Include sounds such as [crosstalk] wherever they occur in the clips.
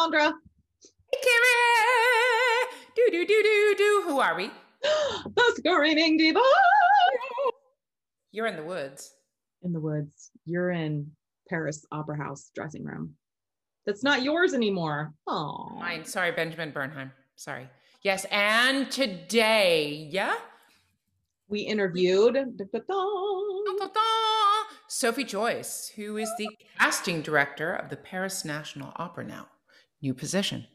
Sandra. Hey, Karen. Do do do do do. Who are we? [gasps] the screaming diva. You're in the woods. In the woods. You're in Paris Opera House dressing room. That's not yours anymore. Oh, mine. Sorry, Benjamin Bernheim. Sorry. Yes, and today, yeah, we interviewed Sophie Joyce, who is the casting director of the Paris National Opera now. New position.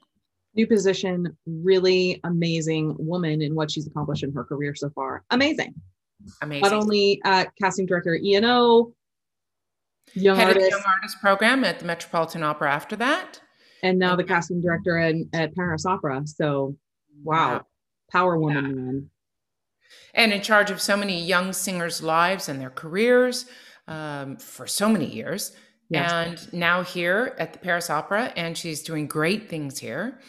New position, really amazing woman in what she's accomplished in her career so far. Amazing. Amazing. Not only at casting director ENO, young Head artist, young artist program at the Metropolitan Opera after that. And now the casting director at, at Paris Opera. So wow. wow. Power woman yeah. man and in charge of so many young singers' lives and their careers um, for so many years. And now here at the Paris Opera, and she's doing great things here.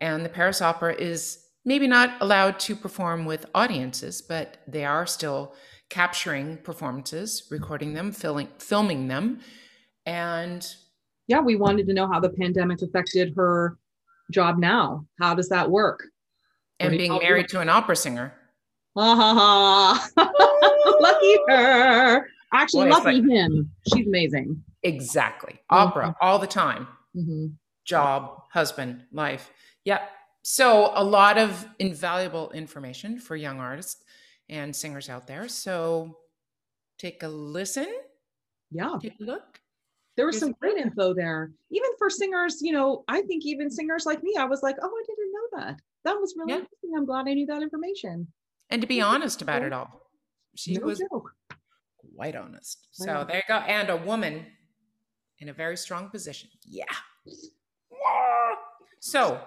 And the Paris Opera is maybe not allowed to perform with audiences, but they are still capturing performances, recording them, filming, filming them. And yeah, we wanted to know how the pandemic affected her job now. How does that work? And being married to an opera singer. Ha ha ha. [laughs] lucky her. Actually, Boy, lucky like, him. She's amazing. Exactly. Opera mm-hmm. all the time. Mm-hmm. Job, husband, life. Yep. So, a lot of invaluable information for young artists and singers out there. So, take a listen. Yeah. Take a look. There was some great info there. Even for singers, you know, I think even singers like me, I was like, oh, I didn't know that. That was really yeah. interesting. I'm glad I knew that information and to be honest about it all. She no was joke. quite honest. So there you go. And a woman in a very strong position. Yeah. So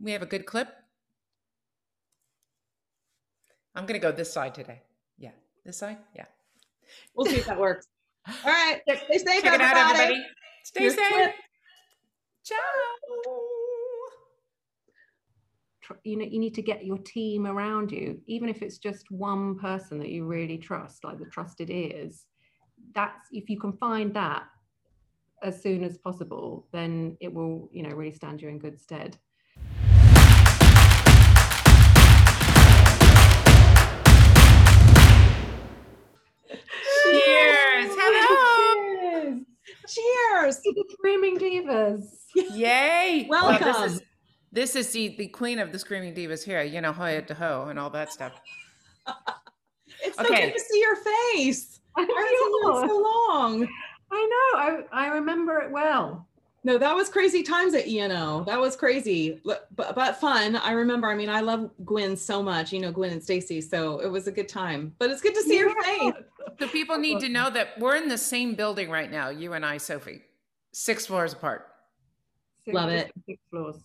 we have a good clip. I'm going to go this side today. Yeah. This side? Yeah. We'll see if that works. All right. Stay safe, Check everybody. Out, everybody. Stay Here's safe. Clip. Ciao you know you need to get your team around you even if it's just one person that you really trust like the trusted ears that's if you can find that as soon as possible then it will you know really stand you in good stead cheers hello cheers, cheers. the screaming divas yay welcome well, is, this is the the queen of the screaming divas here, you know, Hojotoho and all that stuff. it's so okay. good to see your face. I, I haven't seen you in so long. I know. I I remember it well. No, that was crazy times at ENO. That was crazy, but, but, but fun. I remember. I mean, I love Gwen so much. You know, Gwen and Stacy. So it was a good time. But it's good to see yeah. your face. So people need to know that we're in the same building right now. You and I, Sophie, six floors apart. Six, love it. Six floors.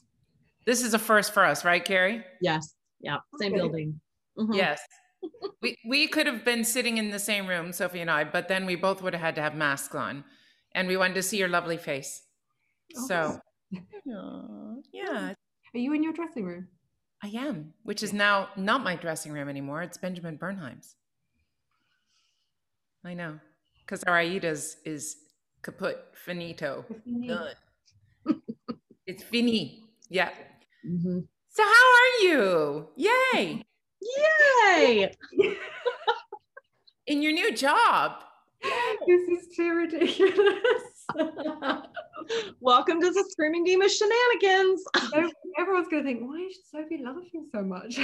This is a first for us, right, Carrie? Yes. Yeah. Same okay. building. Mm-hmm. Yes. We we could have been sitting in the same room, Sophie and I, but then we both would have had to have masks on, and we wanted to see your lovely face. Oh, so, yeah. Are you in your dressing room? I am, which is now not my dressing room anymore. It's Benjamin Bernheim's. I know, because our Aida's is kaput, finito, done. it's fini. Yeah. Mm-hmm. So how are you? Yay! Yay! [laughs] In your new job. This is too ridiculous. [laughs] Welcome to the Screaming Game of shenanigans. [laughs] Everyone's going to think, why is Sophie laughing so much?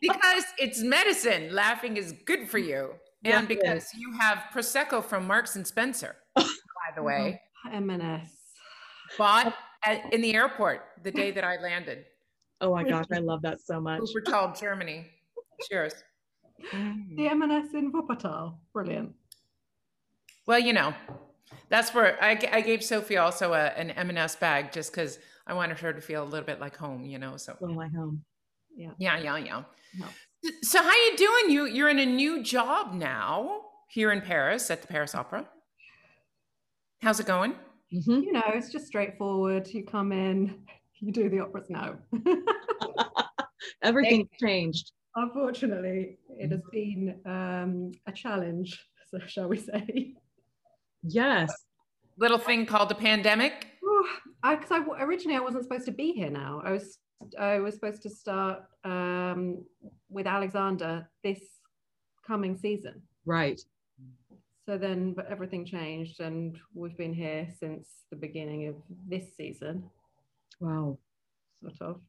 because it's medicine. Laughing is good for you. And because you have Prosecco from Marks and Spencer, by the oh, way. M&S. Bought at, in the airport the day that I landed. Oh my gosh, I love that so much. Wuppertal, Germany. Cheers. The M&S in Wuppertal. Brilliant. Well, you know, that's where I, I gave Sophie also a, an M&S bag just because I wanted her to feel a little bit like home, you know. So like home. Yeah. Yeah, yeah, yeah. No. So how you doing? You you're in a new job now here in Paris at the Paris Opera. How's it going? Mm-hmm. You know, it's just straightforward. You come in, you do the operas now. [laughs] Everything's changed. Unfortunately, it has been um, a challenge, [laughs] so shall we say? Yes. Little thing called the pandemic. I because I originally I wasn't supposed to be here now. I was I was supposed to start um, with Alexander this coming season. Right. So then, but everything changed, and we've been here since the beginning of this season. Wow. Sort of.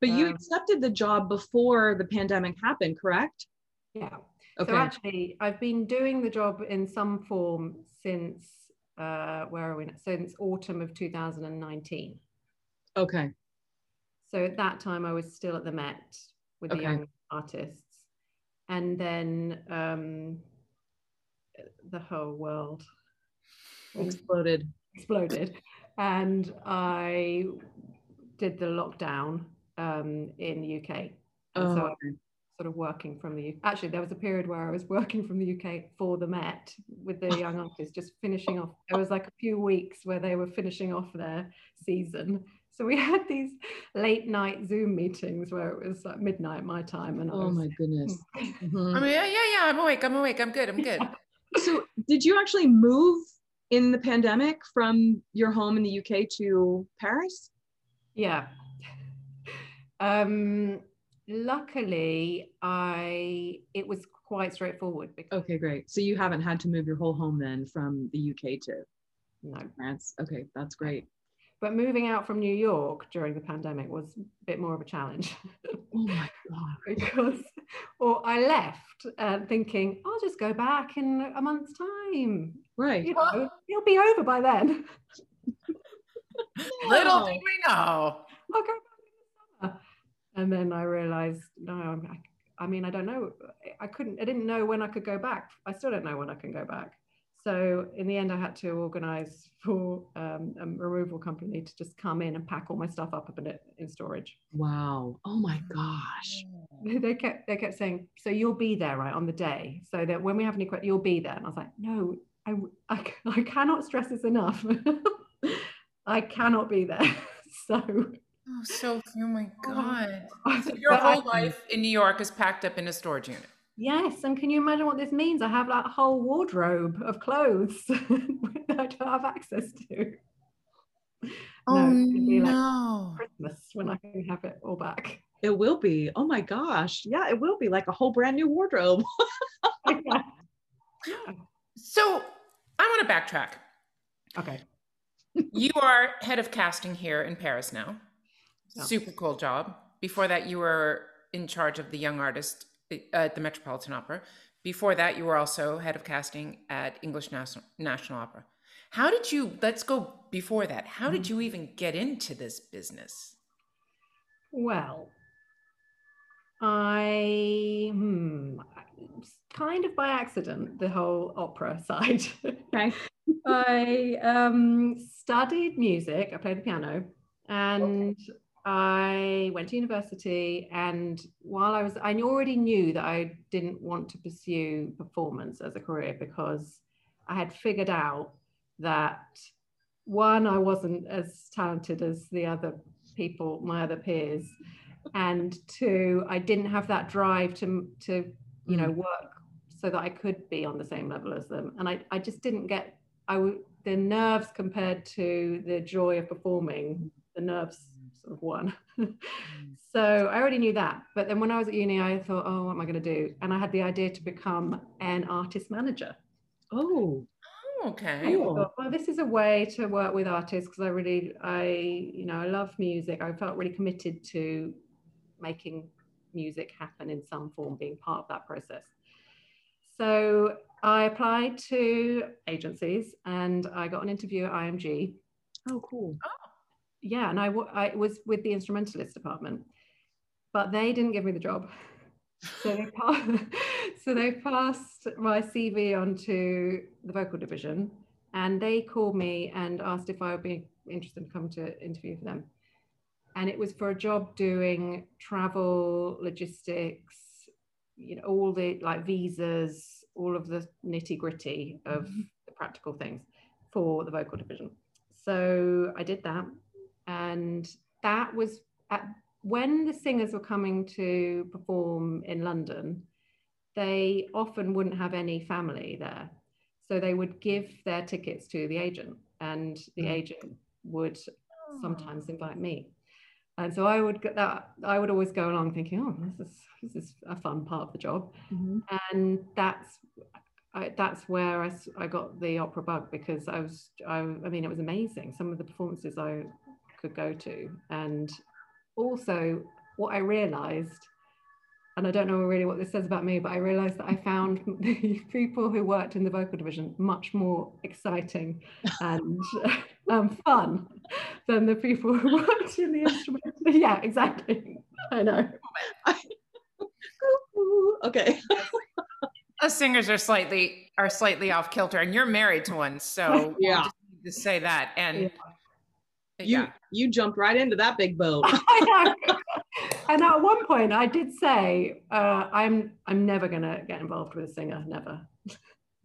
But you Um, accepted the job before the pandemic happened, correct? Yeah. Okay. So actually, I've been doing the job in some form since uh, where are we? Now? Since autumn of 2019. okay. So at that time, I was still at the Met with the young artists, and then um, the whole world Exploded. [laughs] exploded, and I did the lockdown um, in the UK. And Oh, so okay. sort of working from the U- actually there was a period where I was [laughs] working from the UK for the Met with the young [laughs] artists just finishing off there was like a few weeks where they were finishing off their season so we [laughs] had these late night Zoom meetings where it was like midnight my time and I oh was my goodness. Mhm. I mean, yeah, yeah, yeah. I'm awake. I'm awake. I'm good. I'm good. So, did you actually move in the pandemic from your home in the UK to Paris? yeah um luckily I it was quite straightforward because Okay, great. So you haven't had to move your whole home then from the UK to no France. Okay, that's great. but moving out from New York during the pandemic was a bit more of a challenge Oh my god. [laughs] because or I left uh, thinking I'll just go back in a month's time. Right. You know, it'll be over by then. [laughs] Little Wow. did we know. I'll go back in the summer. And then I realized no, I'm, I, I mean I don't know. I couldn't. I didn't know when I could go back. I still don't know when I can go back. So in the end, I had to organise for um, a removal company to just come in and pack all my stuff up up in, it, in storage. Wow. Oh my gosh. they kept they kept saying, "So you'll be there, right, on the day, so that when we have any questions, you'll be there." And I was like, "No, I, I, [laughs] I cannot stress this enough. [laughs] I cannot be there." [laughs] so Oh, Sophie, oh my oh, God. So but your I- whole life in New York is packed up in a storage unit. yes, and can you imagine what this means? I have like a whole wardrobe of clothes that I don't have access to. Oh, it'd be like no. Christmas when I can have it all back. It will be. Oh my gosh. Yeah, it will be like a whole brand new wardrobe. Yeah. So I want to backtrack. Okay. You are head of casting here in Paris now. Super cool job. Before that, you were in charge of the young artist uh, at the Metropolitan Opera. Before that, you were also head of casting at English National, National Opera. How did you, let's go before that, how did you even get into this business? Well, kind of by accident the whole opera [laughs] side. Okay. I um, studied music. I played the piano, and I went to university. And while I was, I already knew that I didn't want to pursue performance as a career because I had figured out that one, I wasn't as talented as the other people, my other peers, and two, I didn't have that drive to to you know work so that I could be on the same level as them, and I I just didn't get I w- the nerves compared to the joy of performing, the nerves sort of won. [laughs] so I already knew that, but then when I was at uni, I thought, oh, what am I going to do? And I had the idea to become an artist manager. Oh, Oh, okay. Thought, well, this is a way to work with artists because I really, I, you know, I love music. I felt really committed to making music happen in some form, being part of that process. So I applied to agencies and I got an interview at IMG. oh, cool. Oh. Yeah, and I, w- I was with the instrumentalist department, but they didn't give me the job. So they, [laughs] pa- so they passed my CV on to the vocal division, and they called me and asked if I would be interested to come to interview for them. And it was for a job doing travel, logistics, you know, all the like visas, all of the nitty gritty of the practical things for the vocal division. So I did that, and that was at when the singers were coming to perform in London, they often wouldn't have any family there. So they would give their tickets to the agent, and the Mm. agent would sometimes invite me. And so I would get that I would always go along thinking, oh, this is this is a fun part of the job. Mm-hmm. And that's I, that's where I, I got the opera bug because I was I, I mean it was amazing some of the performances I could go to and also what I realized and I don't know really what this says about me, but I realized that I found [laughs] the people who worked in the vocal division much more exciting [laughs] and [laughs] um, fun than the people who [laughs] worked in the instrument. [laughs] yeah, exactly. I know. [laughs] okay. Us singers are slightly are slightly off kilter, and you're married to one, so yeah, to say that. And yeah. you yeah. you jumped right into that big boat. and at one point, I did say, uh, "I'm I'm never gonna get involved with a singer, never."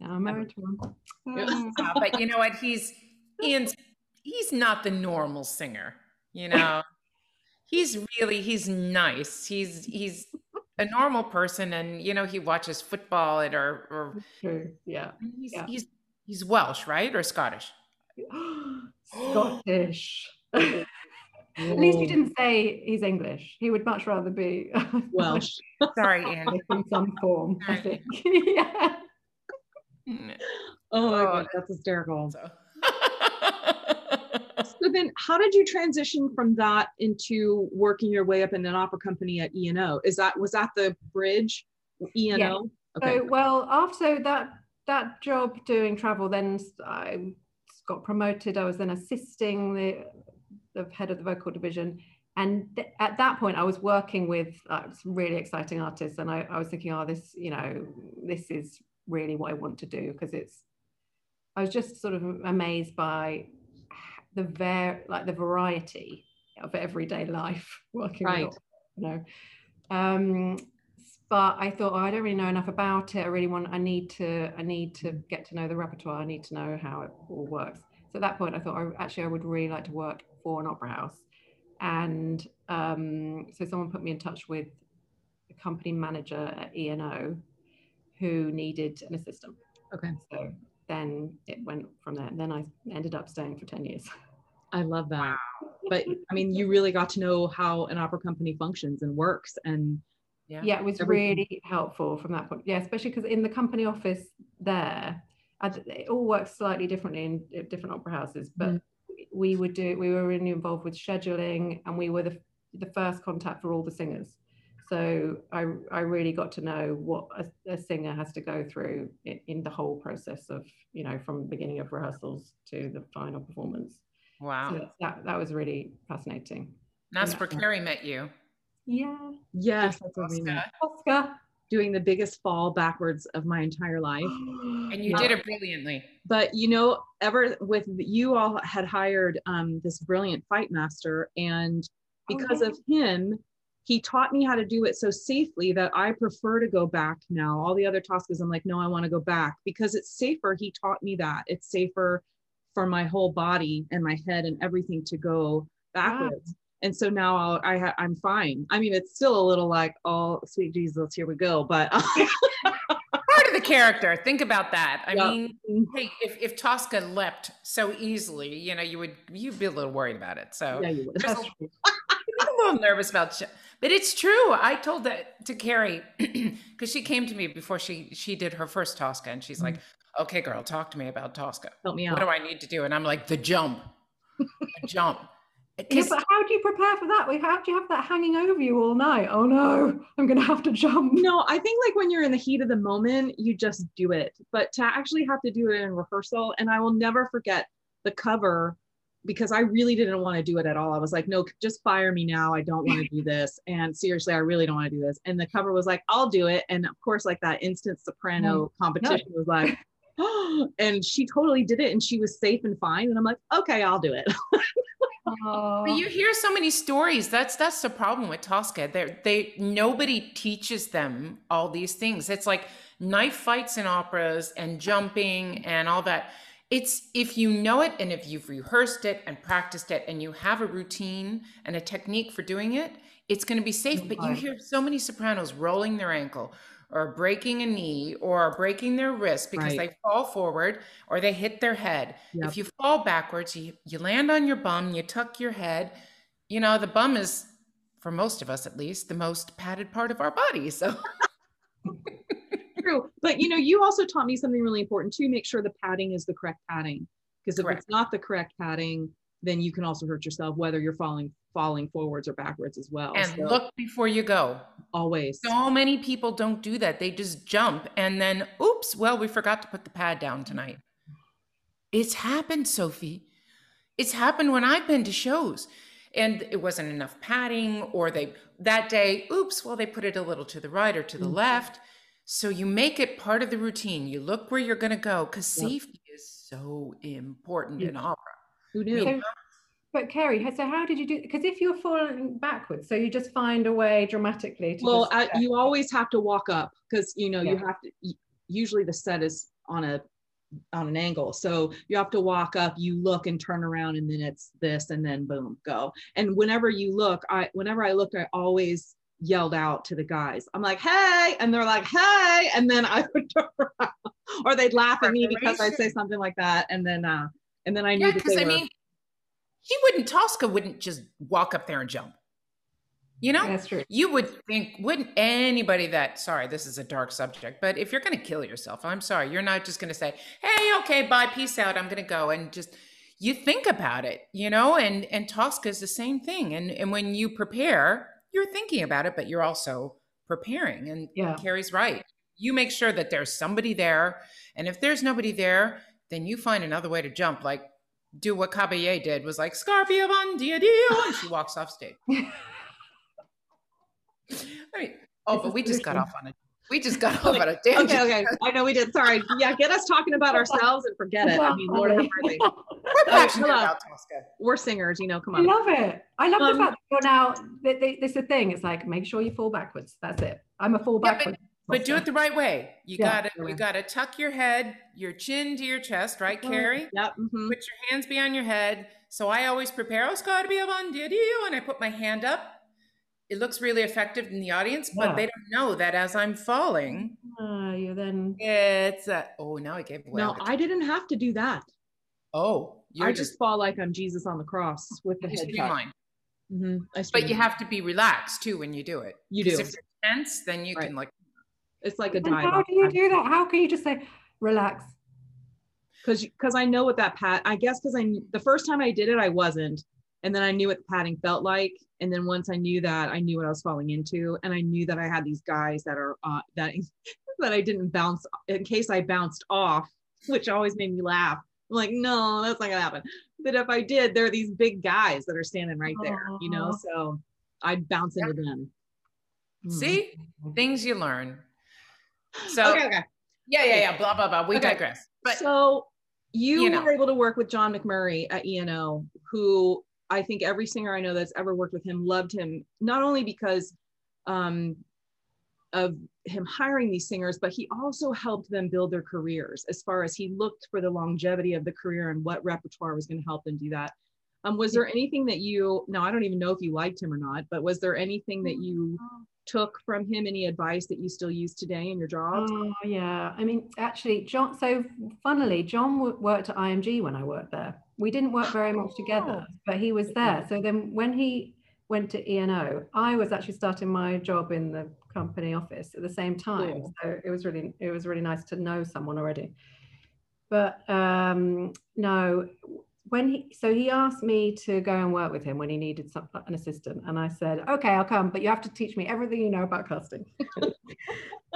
now I'm married to one. Yeah, but you know what? He's Ian's. He's not the normal singer. You know, [laughs] he's really he's nice. He's he's a normal person, and you know he watches football and or or True. yeah. He's, yeah. he's he's Welsh, right, or Scottish? [gasps] Scottish. [gasps] At least you didn't say he's English. He would much rather be [laughs] Welsh. Sorry, Anne. In some form, I think. [laughs] yeah. Oh my oh, god, that's hysterical. So. So then how did you transition from that into working your way up in an opera company at ENO? Is that was that the bridge? ENO? Yeah. Okay. So well after that that job doing travel, then I got promoted. I was then assisting the the head of the vocal division. And th- at that point, I was working with uh, some really exciting artists, and I, I was thinking, oh, this, you know, this is really what I want to do because it's. I was just sort of amazed by the ver- like the variety of everyday life [laughs] working right. with, you know. Um, but I thought, oh, I don't really know enough about it. I really want, I need to, I need to get to know the repertoire. I need to know how it all works. So at that point, I thought, I, actually, I would really like to work for an opera house. And um, so someone put me in touch with a company manager at ENO who needed an assistant. Okay. So then it went from there. And then I ended up staying for 10 years. [laughs] I love that. Wow. But I mean, you really got to know how an opera company functions and works. And yeah, yeah it was everything. really helpful from that point. Yeah, especially because in the company office there, it all works slightly differently in different opera houses, but mm we would do we were really involved with scheduling and we were the, the first contact for all the singers so I, I really got to know what a, a singer has to go through in, in, the whole process of you know from beginning of rehearsals to the final performance wow so that, that was really fascinating that's yeah. where carrie met you yeah yes that's Tosca. Tosca doing the biggest fall backwards of my entire life. [gasps] And you did it brilliantly. But you know, ever with you all had hired um, this brilliant fight master, and because of him, he taught me how to do it so safely that I prefer to go back now. All the other Toscas, I'm like, no, I want to go back because it's safer. He taught me that it's safer for my whole body and my head and everything to go backwards and so now I'll, I ha- I'm fine. I mean, it's still a little like, oh, sweet Jesus, here we go. But [laughs] part of the character. Think about that. I yeah. mean, hey, if, if Tosca leapt so easily, you know, you would you'd be a little worried about it. So yeah, you would. [laughs] I'm a little nervous about, sh- but it's true. I told that to Carrie [clears throat] because she came to me before she she did her first Tosca, and she's mm-hmm. like, "Okay, girl, talk to me about Tosca. Help me out. What do I need to do?" And I'm like, "The jump, the [laughs] jump." Yeah, but how do you prepare for that? Like, how do you have that hanging over you all night? Oh no, I'm going to have to jump. No, I think like when you're in the heat of the moment, you just do it. But to actually have to do it in rehearsal, and I will never forget the cover because I really didn't want to do it at all. I was like, no, just fire me now. I don't want to do this. [laughs] And seriously, I really don't want to do this. And the cover was like, I'll do it. And of course, like that instant soprano mm. competition no. was like, [laughs] oh, [gasps] and she totally did it and she was safe and fine. And I'm like, okay, I'll do it. [laughs] But you hear so many stories. That's that's the problem with Tosca. They they nobody teaches them all these things. It's like knife fights in operas and jumping and all that. It's if you know it and if you've rehearsed it and practiced it and you have a routine and a technique for doing it, it's going to be safe. But you hear so many sopranos rolling their ankle, or breaking a knee or breaking their wrist because Right. they fall forward or they hit their head. Yep. If you fall backwards, you, you land on your bum, you tuck your head. You know, the bum is, for most of us at least, the most padded part of our body. So, True. But you know, you also taught me something really important too. Make sure the padding is the correct padding. Because if Correct. it's not the correct padding, then you can also hurt yourself, whether you're falling falling forwards or backwards as well. and So, look before you go. always. So many people don't do that. They just jump and then, oops, well, we forgot to put the pad down tonight. It's happened, Sophie. It's happened when I've been to shows and it wasn't enough padding, or they, that day, oops, well, they put it a little to the right or to the Mhm. left. So you make it part of the routine. You look where you're going to go because Yep. safety is so important Yeah. in opera. Who knew? But Carrie, so how did you do? Because if you're falling backwards, so you just find a way dramatically to. well, just, I, you always have to walk up because you know you have to. Usually the set is on a on an angle, so you have to walk up. You look and turn around, and then it's this, and then boom, go. And whenever you look, I whenever I looked, I always yelled out to the guys. I'm like, "Hey!" and they're like, "Hey!" and then I would [laughs] turn around, or they'd laugh at me because I'd say something like that, and then uh, and then I knew Yeah, that because I mean, he wouldn't, Tosca wouldn't just walk up there and jump. You know? That's true. You would think, wouldn't anybody that, sorry, this is a dark subject, but if you're going to kill yourself, I'm sorry, you're not just going to say, hey, okay, bye, peace out, I'm going to go. And just, you think about it, you know? And, and Tosca is the same thing. And, and when you prepare, you're thinking about it, but you're also preparing. And Yeah. Carrie's right. You make sure that there's somebody there. And if there's nobody there, then you find another way to jump, like do what Caballé did, was like, Scarpia avanti a Dio, and she walks off stage. [laughs] I mean, oh, but we just got off on a we just got off on a [laughs] tangent. Okay, okay. I know we did. Sorry. Yeah, get us talking about ourselves and forget it. I mean, Lord have mercy. We're passionate hello. about Tosca. We're singers, you know. Come on. I love it. I love Um, the fact that you're now. Th- th- this is a thing. It's like make sure you fall backwards. That's it. I'm a fall Yeah, but- backwards. But do it the right way. You Yeah. gotta you gotta tuck your head, your chin to your chest, right, Mhm. Carrie? Yep. mhm. Put your hands behind your head. So I always prepare, oh, Scarpia avanti a Dio, and I put my hand up. It looks really effective in the audience, but Yeah. they don't know that as I'm falling, Uh, you then. it's a, oh, now I gave away. No, I didn't have to do that. oh, I just, just fall like I'm Jesus on the cross with the head. Mhm. I But you have to be relaxed too when you do it. You do. If you're tense, then you Right. can like It's like a dive. how do you do that? How can you just say relax? Because because I know what that pat. I guess because I the first time I did it, I wasn't, and then I knew what the padding felt like, and then once I knew that, I knew what I was falling into, and I knew that I had these guys that are uh, that [laughs] that I didn't bounce in case I bounced off, which always made me laugh. I'm like, no, that's not gonna happen. But if I did, there are these big guys that are standing right there, you know. So I'd bounce into them. Mhm. see things you learn. So Okay, okay. yeah, yeah, yeah. Blah blah blah. We Okay. digress. But so you, you know. were able to work with John McMurray at ENO, who I think every singer I know that's ever worked with him loved him, not only because um, of him hiring these singers, but he also helped them build their careers as far as he looked for the longevity of the career and what repertoire was going to help them do that. Um, was there anything that you, no, I don't even know if you liked him or not, but was there anything that you took from him, any advice that you still use today in your job? Oh yeah, I mean, actually, John. So funnily, John w- worked at IMG when I worked there. We didn't work very much together, Oh. but he was there. So then, when he went to ENO, I was actually starting my job in the company office at the same time. Cool. So it was really, it was really nice to know someone already. But um, no, when he, so he asked me to go and work with him when he needed some, an assistant, and I said, okay, I'll come, but you have to teach me everything you know about casting. [laughs]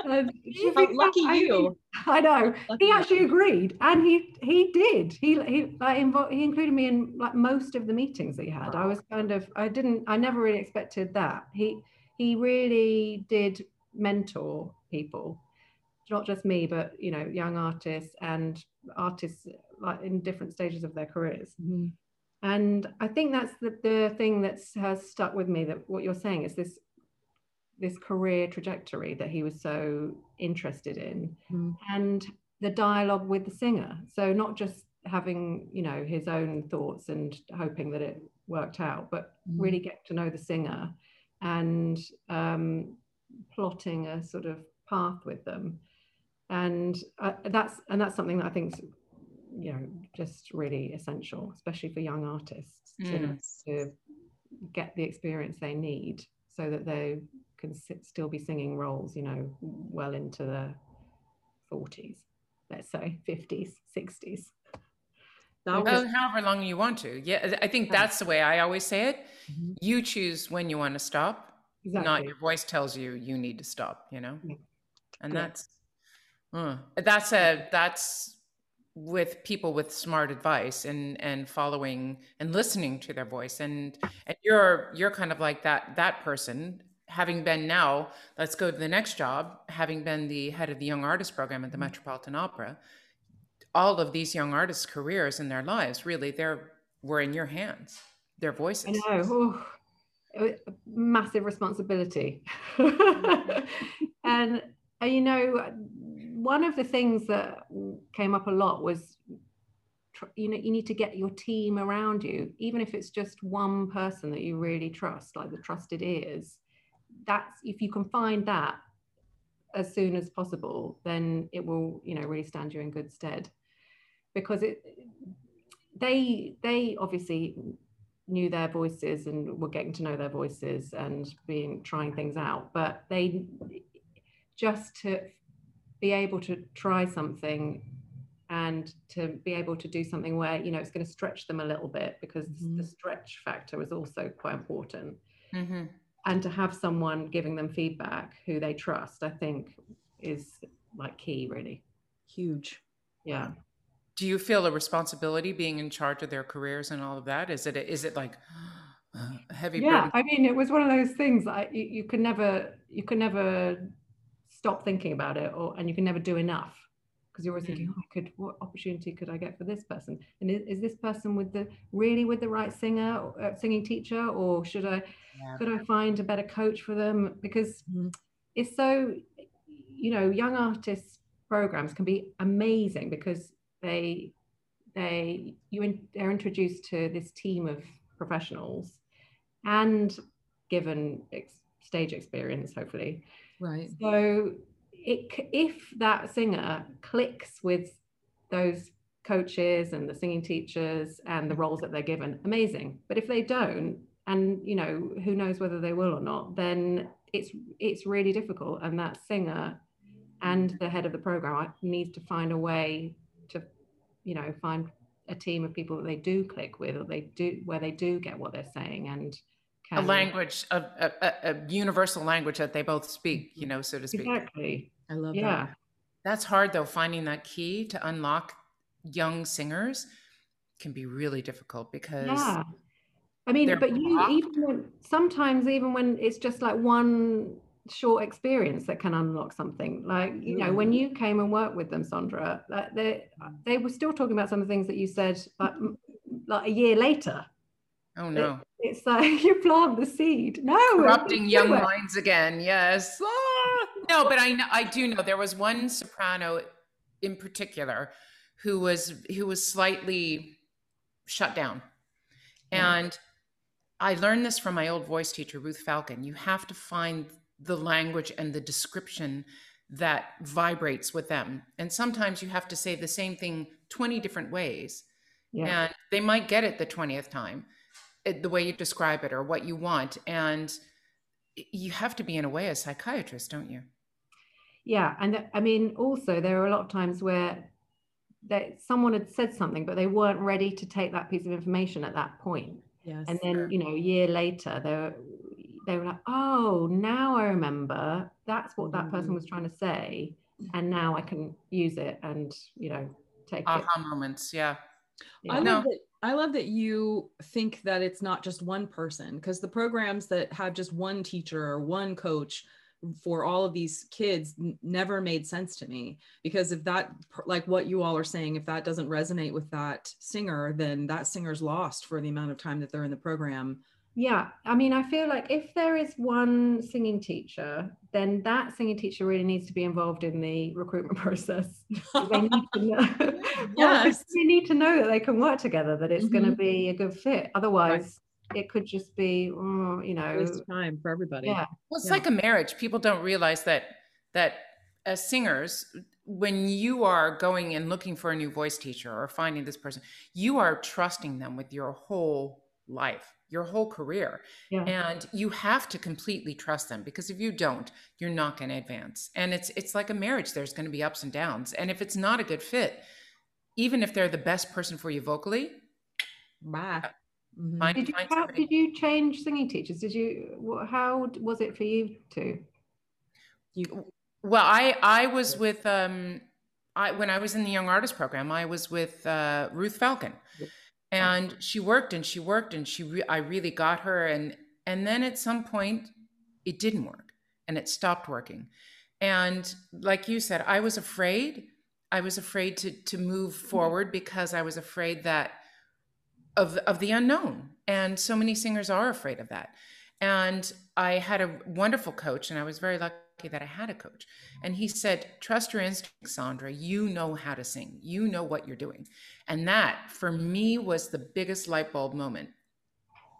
Be lucky I- you. I know. Lucky He you. actually agreed, and he he did. He he like invo- he included me in like most of the meetings that he had. I was kind of I didn't I never really expected that. He he really did mentor people, not just me, but you know young artists and artists like in different stages of their careers. Mhm. And I think that's the, the thing that has stuck with me that what you're saying is this this career trajectory that he was so interested in Mhm. and the dialogue with the singer. So not just having, you know, his own thoughts and hoping that it worked out, but Mhm. really get to know the singer and um, plotting a sort of path with them and uh, that's and that's something that i think is you know just really essential especially for young artists to, Mm. to get the experience they need so that they can sit, still be singing roles you know well into the 40s let's say 50s 60s That Oh, was however long you want to. Yeah, I think that's the way I always say it. Mhm. You choose when you want to stop, exactly not your voice tells you you need to stop. You know, Yeah. and Yeah. that's uh, that's a that's with people with smart advice and and following and listening to their voice. And and you're you're kind of like that that person. Having been now let's go to the next job having been the head of the young artist program at the metropolitan opera all of these young artists careers and their lives really they're were in your hands. Their voices. I know. Oh, massive responsibility. [laughs] and, uh, you know, one of the things that came up a lot was, you know, you need to get your team around you, even if it's just one person that you really trust, like the trusted ears. That's if you can find that as soon as possible, then it will, you know, really stand you in good stead. Because it, they, they obviously knew their voices and were getting to know their voices and being trying things out but they just to be able to try something and to be able to do something where you know it's going to stretch them a little bit because Mhm. the stretch factor was also quite important Mhm. and to have someone giving them feedback who they trust i think is like key really huge. yeah do you feel a responsibility being in charge of their careers and all of that is it is it like a [gasps] heavy yeah burden? i mean it was one of those things I, you, you can never you can never stop thinking about it or and you can never do enough because you're always thinking oh, I could what opportunity could i get for this person and is, is this person with the really with the right singer or, uh, singing teacher or should i Yeah. could i find a better coach for them because Mhm. it's so you know young artists programs can be amazing because they they you in, they're introduced to this team of professionals and given ex, stage experience hopefully Right. so it, if that singer clicks with those coaches and the singing teachers and the roles that they're given, amazing. But if they don't, and you know who knows whether they will or not, then it's it's really difficult. And that singer and the head of the program needs to find a way to, you know, find a team of people that they do click with, or they do where they do get what they're saying and a mm-hmm. language a, a, a- a universal language that they both speak you know so to speak exactly. I love Yeah. that. that's hard though finding that key to unlock young singers can be really difficult because yeah i mean they're but you blocked. even when sometimes even when it's just like one short experience that can unlock something like you know when mm. you came and worked with them sandra like they they were still talking about some of the things that you said like, like a year later oh no. it's like [laughs] you plant the seed. No corrupting young minds again yes. Ah! no but i know i do know there was one soprano in particular who was who was slightly shut down. Yeah. and i learned this from my old voice teacher ruth falcon. You have to find the language and the description that vibrates with them. And sometimes you have to say the same thing 20 different ways. Yeah. And they might get it the 20th time. it, the way you describe it or what you want and you have to be in a way a psychiatrist don't you Yeah, and th- I mean, also there are a lot of times where that someone had said something, but they weren't ready to take that piece of information at that point. Yes. And then, you know, a year later, they were they were like, "Oh, now I remember. That's what that person mm-hmm. was trying to say, and now I can use it and you know take it." aha moments yeah Yeah. I know. that. I love that you think that it's not just one person because the programs that have just one teacher or one coach for all of these kids n- never made sense to me. Because if that like what you all are saying if that doesn't resonate with that singer then that singer's lost for the amount of time that they're in the program Yeah, I mean, I feel like if there is one singing teacher, then that singing teacher really needs to be involved in the recruitment [laughs] process. they need to know. [laughs] Yes. they need to know that they can work together, that it's going to be a good fit. Otherwise, it could just be, mm, you know, waste of time for everybody yeah, well it's Yeah. like a marriage people don't realize that that as singers, when you are going and looking for a new voice teacher or finding this person, you are trusting them with your whole life, your whole career. Yeah. And you have to completely trust them because if you don't, you're not going to advance. And it's it's like a marriage, there's going to be ups and downs. And if it's not a good fit, even if they're the best person for you vocally, bye. Mm-hmm. Find, did, you, how, did you change singing teachers? Did you? How was it for you to? You well, I I was with um I when I was in the young artist program, I was with uh, Ruth Falcon, and she worked and she worked and she re- I really got her and and then at some point it didn't work and it stopped working, and like you said, I was afraid. I was afraid to to move mm-hmm. forward because I was afraid that of of the unknown, and so many singers are afraid of that. And I had a wonderful coach, and I was very lucky that I had a coach. And he said, Trust your instincts, Sandra. You know how to sing, you know what you're doing. And that for me was the biggest light bulb moment.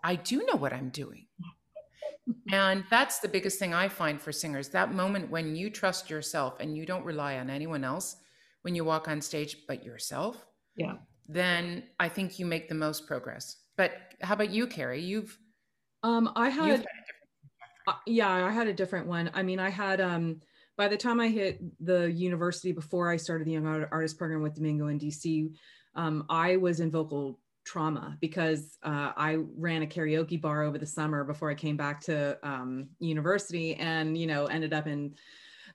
I do know what I'm doing. And that's the biggest thing I find for singers that moment when you trust yourself and you don't rely on anyone else when you walk on stage but yourself. Yeah. Then I think you make the most progress. But how about you, Carrie? You've um I had uh, yeah, I had a different one. I mean, I had um by the time I hit the university before I started the Young Artist Program with Domingo in DC, um, I was in vocal trauma because uh, I ran a karaoke bar over the summer before I came back to um, university, and you know ended up in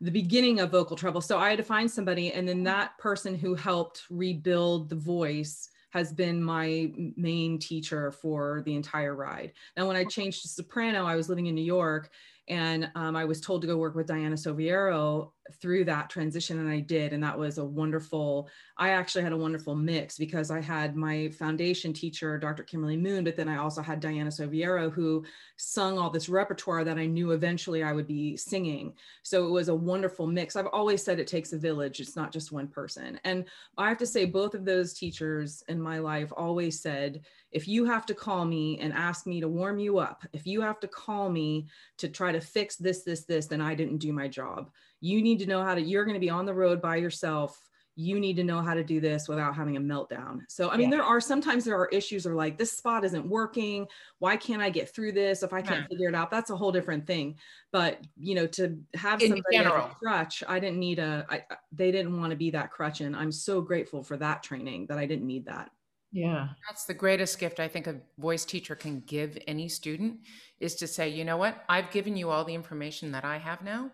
the beginning of vocal trouble. So I had to find somebody, and then that person who helped rebuild the voice has been my main teacher for the entire ride. Now, when I changed to soprano, I was living in New York and um, I was told to go work with Diana Soviero through that transition and I did and that was a wonderful I actually had a wonderful mix because I had my foundation teacher Dr. Kimberly Moon but then I also had Diana Soviero who sung all this repertoire that I knew eventually I would be singing. So it was a wonderful mix. I've always said it takes a village it's not just one person. And I have to say both of those teachers in my life always said if you have to call me and ask me to warm you up if you have to call me to try to fix this this this then I didn't do my job you need to know how to you're going to be on the road by yourself. You need to know how to do this without having a meltdown. So i mean yeah. there are sometimes there are issues are like this spot isn't working. Why can't i get through this if i can't yeah. figure it out? That's a whole different thing. But you know to have In somebody as a crutch i didn't need a I, they didn't want to be that crutch and i'm so grateful for that training that i didn't need that. Yeah. That's the greatest gift i think a voice teacher can give any student is to say you know what? I've given you all the information that i have now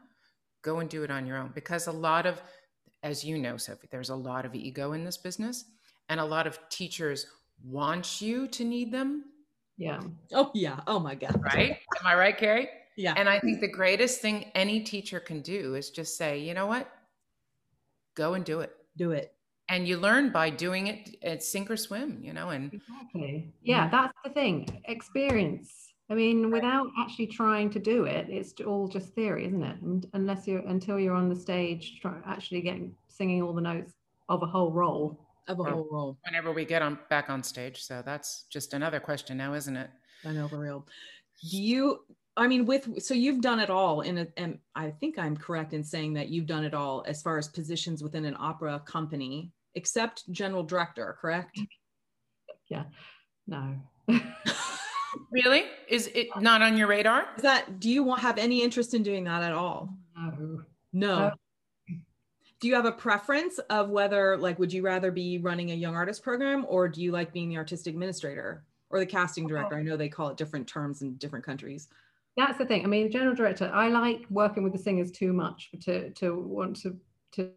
go and do it on your own. Because a lot of as you know sophie there's a lot of ego in this business and a lot of teachers want you to need them. Yeah. Oh yeah. Oh my god. Right? Am i right carrie? Yeah. And i think the greatest thing any teacher can do is just say you know what? Go and do it. Do it. And you learn by doing it at sink or swim you know and exactly. Yeah that's the thing. Experience I mean, without actually trying to do it, it's all just theory, isn't it? And unless you're until you're on the stage, try, actually getting singing all the notes of a whole role. Of a whole role. Whenever we get on back on stage, so that's just another question now, isn't it? I know for real. Do you? I mean, with so you've done it all, in a, and I think I'm correct in saying that you've done it all as far as positions within an opera company, except general director, correct? Yeah. No. [laughs] Really? Is it not on your radar? Is that do you want have any interest in doing that at all? No. No. Do you have a preference of whether like would you rather be running a young artist program or do you like being the artistic administrator or the casting director? I know they call it different terms in different countries. That's the thing. I mean, general director, I like working with the singers too much to to want to to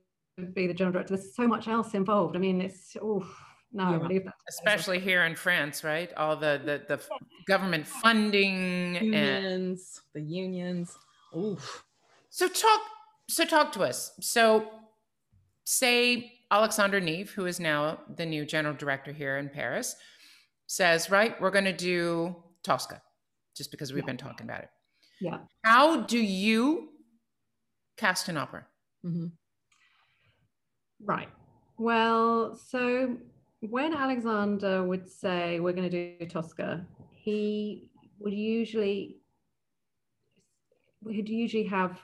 be the general director. There's so much else involved. I mean, it's oh no, yeah. especially here in France, right? All the the, the government funding unions, and... the unions. Oof. So talk so talk to us. So say Alexander Neef, who is now the new general director here in Paris, says, right, we're going to do Tosca, just because we've yeah. been talking about it. Yeah. How do you cast an opera? Mm-hmm. Right. Well, so when Alexander would say we're going to do Tosca, he would usually would usually have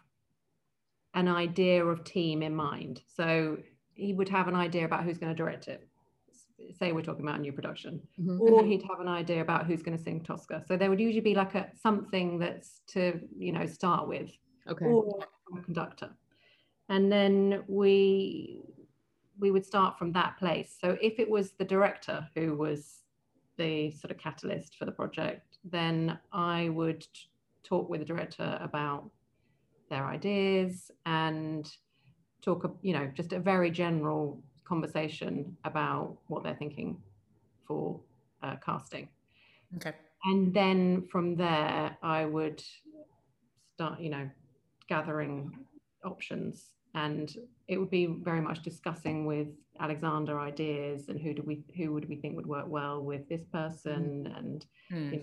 an idea of team in mind. So he would have an idea about who's going to direct it. Say we're talking about a new production, mm-hmm. or he'd have an idea about who's going to sing Tosca. So there would usually be like a something that's to you know start with, okay, or a conductor, and then we we would start from that place. So if it was the director who was the sort of catalyst for the project, then I would talk with the director about their ideas and talk, you know, just a very general conversation about what they're thinking for uh, casting. Okay. And then from there, I would start, you know, gathering options and it would be very much discussing with Alexander ideas and who do we who would we think would work well with this person mm. and mm. You know,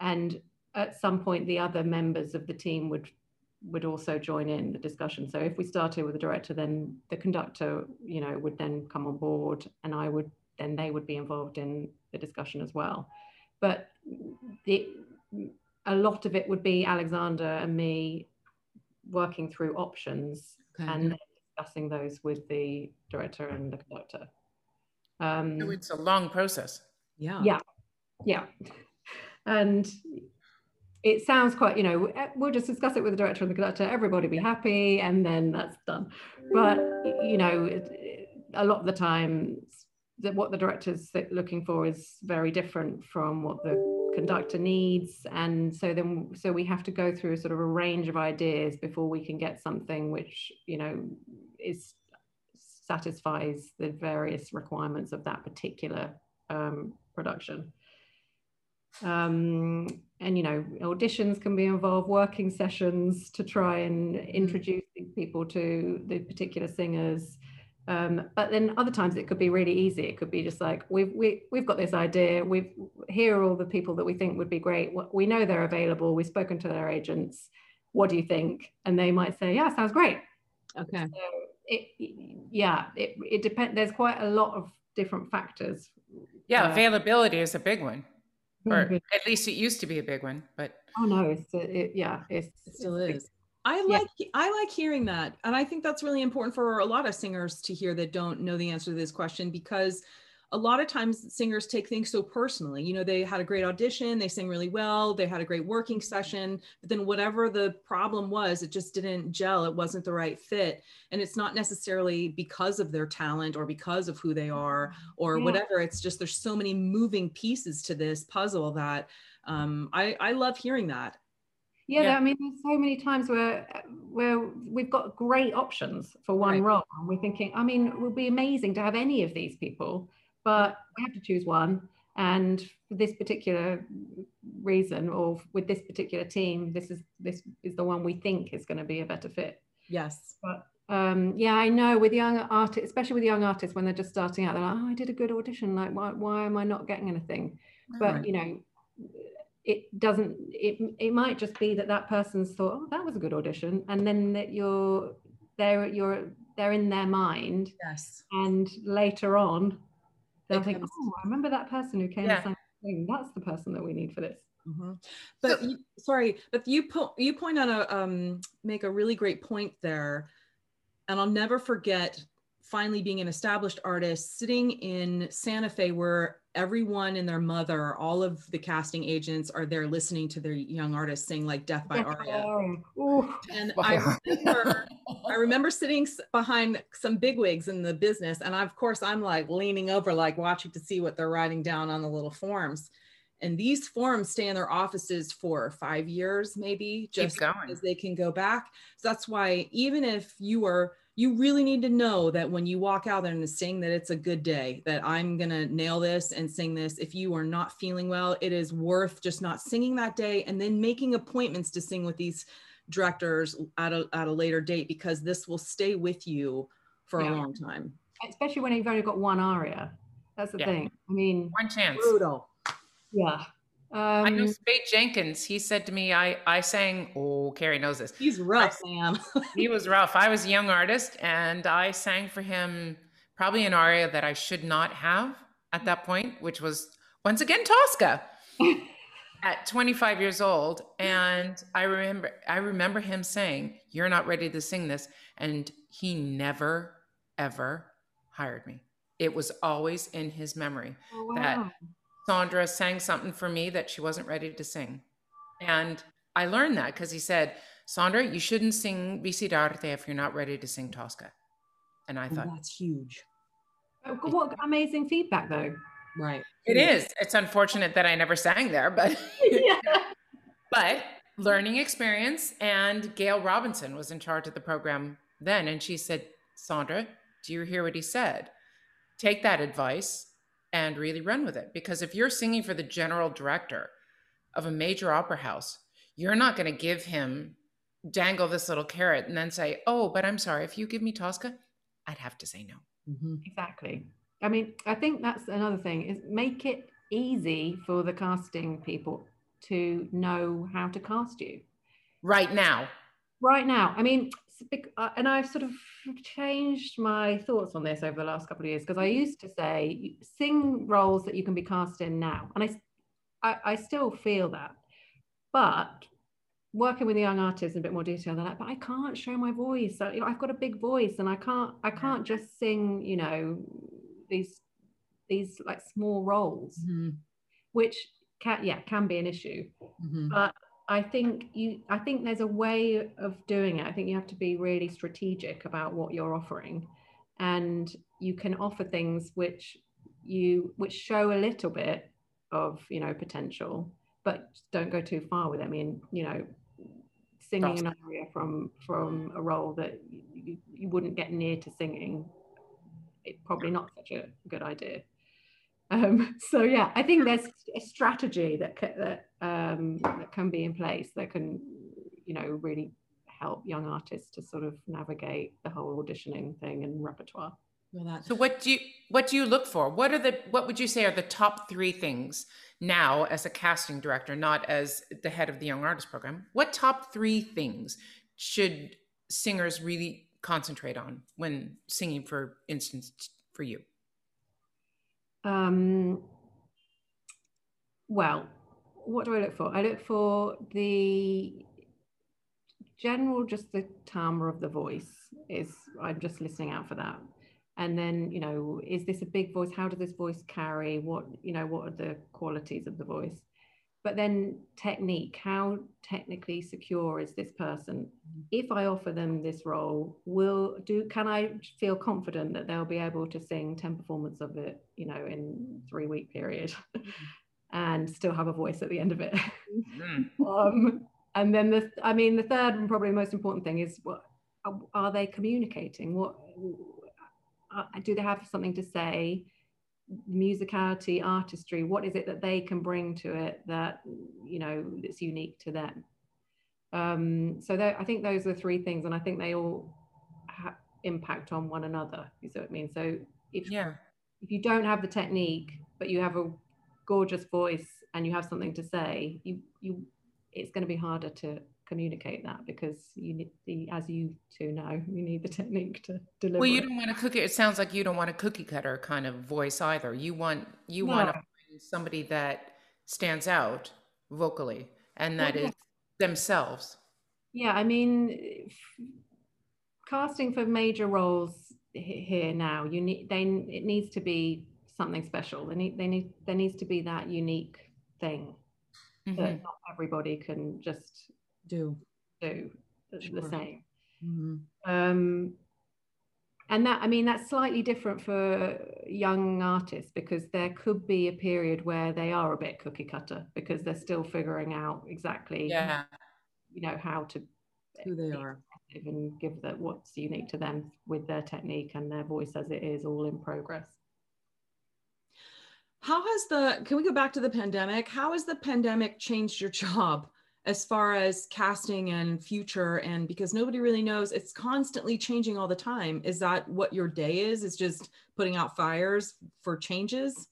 and at some point the other members of the team would would also join in the discussion. So if we started with the director, then the conductor, you know, would then come on board, and I would then they would be involved in the discussion as well. But the, a lot of it would be Alexander and me working through options okay. and discussing those with the director and the conductor. Um, so it's a long process. Yeah. Yeah. Yeah. And it sounds quite, you know, eh, we'll just discuss it with the director and the conductor, everybody be happy, and then that's done. But, you know, a lot of the time, that what the director's looking for is very different from what the conductor needs. And so then so we have to go through sort of a range of ideas before we can get something which you know is satisfies the various requirements of that particular um, production. Um, and you know auditions can be involved working sessions to try and mm-hmm. introduce people to the particular singers um, but then other times it could be really easy. It could be just like we've we, we've got this idea. We've here are all the people that we think would be great. We know they're available. We've spoken to their agents. What do you think? And they might say yeah sounds great. Okay. So it yeah it, it depends there's quite a lot of different factors. Yeah uh, availability is a big one. Or at least it used to be a big one but oh no it's it, yeah it's, it still is I like yeah. I like hearing that. And I think that's really important for a lot of singers to hear that don't know the answer to this question because a lot of times singers take things so personally. You know, they had a great audition, they sing really well, they had a great working session, but then whatever the problem was, it just didn't gel. It wasn't the right fit. And it's not necessarily because of their talent or because of who they are or yeah. whatever. It's just there's so many moving pieces to this puzzle that um, I, I love hearing that. Yeah, yeah, I mean, there's so many times where where we've got great options for one right. role, and we're thinking, I mean, it would be amazing to have any of these people but we have to choose one. And for this particular reason, or with this particular team, this is this is the one we think is going to be a better fit. Yes. But um, yeah, I know with young artists, especially with young artists when they're just starting out, they're like, "Oh, I did a good audition. Like, why why am I not getting anything?" But right. you know, it doesn't. It it might just be that that person's thought, "Oh, that was a good audition," and then that you're there, you're they're in their mind. Yes. And later on, they'll think, oh, I remember that person who came yeah. thing. That's the person that we need for this. Mm-hmm. But so, you, sorry, but you po- you point on a um, make a really great point there, and I'll never forget finally being an established artist sitting in Santa Fe where everyone and their mother, all of the casting agents are there listening to their young artists sing like Death by Aria. And [laughs] I remember, [laughs] I remember sitting behind some bigwigs in the business. And I, of course, I'm like leaning over, like watching to see what they're writing down on the little forms. And these forms stay in their offices for five years, maybe, just as they can go back. So that's why even if you are you really need to know that when you walk out there and sing that it's a good day that i'm going to nail this and sing this. If you are not feeling well it is worth just not singing that day and then making appointments to sing with these directors at a, at a later date because this will stay with you for yeah. a long time. Especially when you've only got one aria. That's the yeah. thing. I mean one chance. brutal. Yeah um, I know Speight Jenkins. He said to me, "I I sang. Oh, Carrie knows this. He's rough, Sam. [laughs] he was rough. I was a young artist, and I sang for him probably an aria that I should not have at that point, which was once again Tosca. [laughs] at 25 years old and i remember i remember him saying you're not ready to sing this and he never ever hired me it was always in his memory oh, wow. that sandra sang something for me that she wasn't ready to sing and i learned that because he said sandra you shouldn't sing Vissi d'arte if you're not ready to sing tosca and i thought that's huge oh, what amazing feedback though Right. It is. It's unfortunate that I never sang there, but [laughs] [laughs] yeah. but learning experience. And Gail Robinson was in charge of the program then, and she said, "Sandra, do you hear what he said? Take that advice and really run with it. Because if you're singing for the general director of a major opera house, you're not going to give him dangle this little carrot and then say, "Oh, but I'm sorry, if you give me Tosca, I'd have to say no." Mm-hmm. Exactly. I mean, I think that's another thing is make it easy for the casting people to know how to cast you. Right now. Right now. I mean, and I've sort of changed my thoughts on this over the last couple of years because I used to say sing roles that you can be cast in now, and I, I, I still feel that, but working with the young artists in a bit more detail, they're like, but I can't show my voice. So, you know, I've got a big voice, and I can't, I can't just sing, you know, these these like small roles, mm-hmm. which can yeah can be an issue. Mm-hmm. But I think you I think there's a way of doing it. I think you have to be really strategic about what you're offering, and you can offer things which you which show a little bit of you know potential, but don't go too far with it. I mean, you know, singing an aria from from a role that you, you wouldn't get near to singing it's probably not such a good idea. Um, so yeah, I think there's [laughs] a strategy that that um, that can be in place that can, you know, really help young artists to sort of navigate the whole auditioning thing and repertoire. Well, so what do you what do you look for? What are the what would you say are the top three things now as a casting director, not as the head of the young artist program? What top three things should singers really concentrate on when singing, for instance, for you? Um, well, what do I look for? I look for the general, just the timbre of the voice. Is I'm just listening out for that. And then, you know, is this a big voice? How does this voice carry? What, you know, what are the qualities of the voice? But then technique how technically secure is this person? If i offer them this role will do can i feel confident that they'll be able to sing 10 performances of it you know in three week period [laughs] and still have a voice at the end of it? Mm. [laughs] um, and then the i mean the third and probably most important thing is what are they communicating? What uh, do they have something to say musicality artistry what is it that they can bring to it that you know that's unique to them? Um, so i think those are three things and i think they all ha- impact on one another you see what i mean? So if yeah. if you don't have the technique but you have a gorgeous voice and you have something to say you you it's going to be harder to communicate that because you need the as you two know you need the [laughs] technique to deliver well you don't want to cook it. It sounds like you don't want a cookie cutter kind of voice either. You want you no. want to find somebody that stands out vocally and that well, is themselves. Yeah i mean casting for major roles here now you need they it needs to be something special. They need they need there needs to be that unique thing mm-hmm. that not everybody can just do do sure. the same. Mm-hmm. Um, and that I mean that's slightly different for young artists because there could be a period where they are a bit cookie cutter because they're still figuring out exactly yeah you know how to who they are and give that what's unique to them with their technique and their voice as it is all in progress how has the can we go back to the pandemic how has the pandemic changed your [laughs] job as far as casting and future and because nobody really knows it's constantly changing all the time. Is that what your day is is just putting out fires for changes?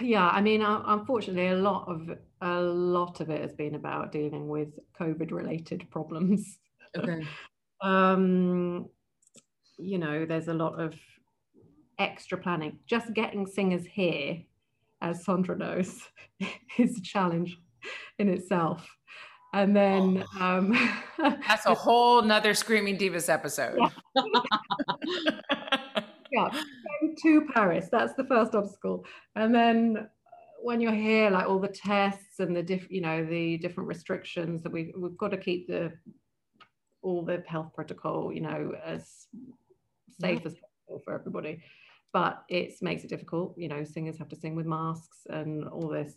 Yeah i mean unfortunately a lot of a lot of it has been about dealing with covid related problems. Okay. [laughs] Um you know there's a lot of extra planning. Just getting singers here as sandra knows [laughs] is a challenge in itself. And then oh. um, [laughs] that's a whole nother Screaming Divas episode. Yeah. [laughs] yeah, to Paris. That's the first obstacle. And then when you're here, like all the tests and the diff, you know, the different restrictions that we we've got to keep the all the health protocol, you know, as safe yeah. as possible for everybody. But it makes it difficult. You know, singers have to sing with masks and all this.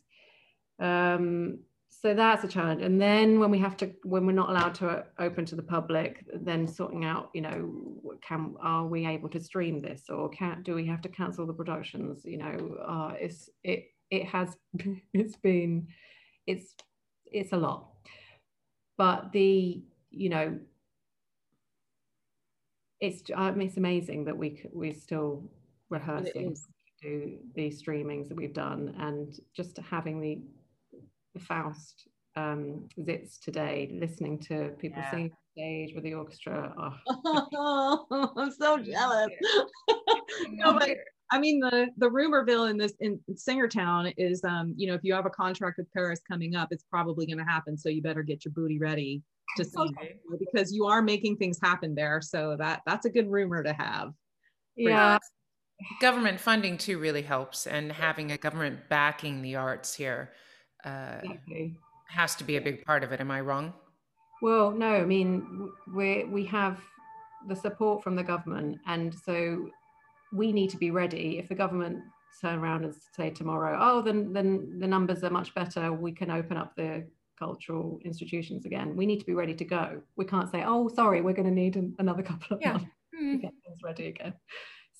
Um, so that's a challenge. And then when we have to when we're not allowed to open to the public then sorting out you know can are we able to stream this or can do we have to cancel the productions? You know uh, it's it it has [laughs] it's been it's it's a lot. But the you know it's um, it's amazing that we we're still rehearsing do the streamings that we've done and just having the the Faust um, zits today, listening to people yeah. sing stage with the orchestra. Oh, [laughs] I'm so [laughs] jealous. no, but I mean the the rumorville in this in Singertown is um you know if you have a contract with Paris coming up, it's probably going to happen. So you better get your booty ready to sing okay. because you are making things happen there. So that that's a good rumor to have. Yeah. Government funding too really helps, and having a government backing the arts here uh, exactly. has to be a big part of it. Am I wrong? Well, no. I mean, we we have the support from the government, and so we need to be ready. If the government turn around and say tomorrow, oh, then then the numbers are much better, we can open up the cultural institutions again. We need to be ready to go. We can't say, oh, sorry, we're going to need an, another couple of yeah. months [laughs] mm. to get things ready again.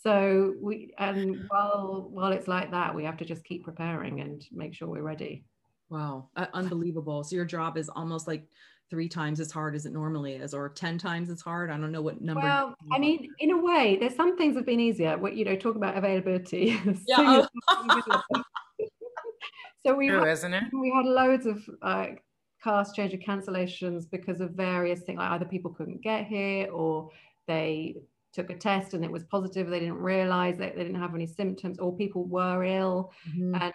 So we and while while it's like that, we have to just keep preparing and make sure we're ready. Wow, uh, unbelievable. So your job is almost like three times as hard as it normally is, or 10 times as hard. I don't know what number. Well, I mean, in a way, there's some things have been easier. What, you know, talk about availability. [laughs] Yeah. so, [laughs] [laughs] so we, True, had, isn't it? we had loads of uh, cast change of cancellations because of various things, like either people couldn't get here or they took a test and it was positive. They didn't realize that they didn't have any symptoms or people were ill. Mm-hmm. And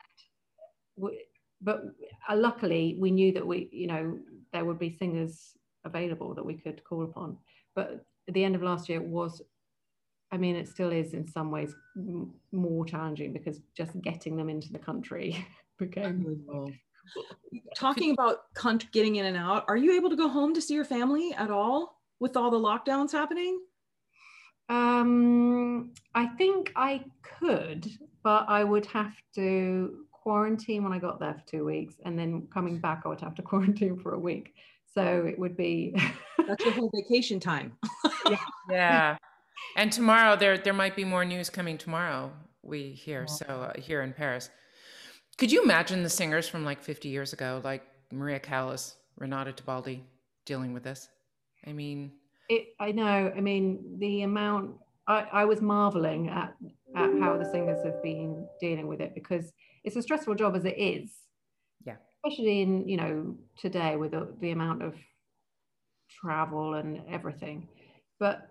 we, but uh, luckily we knew that we you know there would be singers available that we could call upon. But at the end of last year was i mean it still is in some ways m- more challenging because just getting them into the country [laughs] became talking about getting in and out are you able to go home to see your family at all with all the lockdowns happening? Um i think i could but i would have to quarantine when I got there for two weeks, and then coming back, I would have to [laughs] quarantine for a week. So it would be [laughs] that's your whole vacation time. [laughs] yeah. yeah. And tomorrow there there might be more news coming tomorrow. We hear so uh, here in Paris. Could you imagine the singers from like 50 years ago, like Maria Callas, Renata Tebaldi, dealing with this? I mean, it, I know. I mean, the amount I, I was marveling at at how the singers have been dealing with it because it's a stressful job as it is. Yeah. Especially in, you know, today with the, the amount of travel and everything. But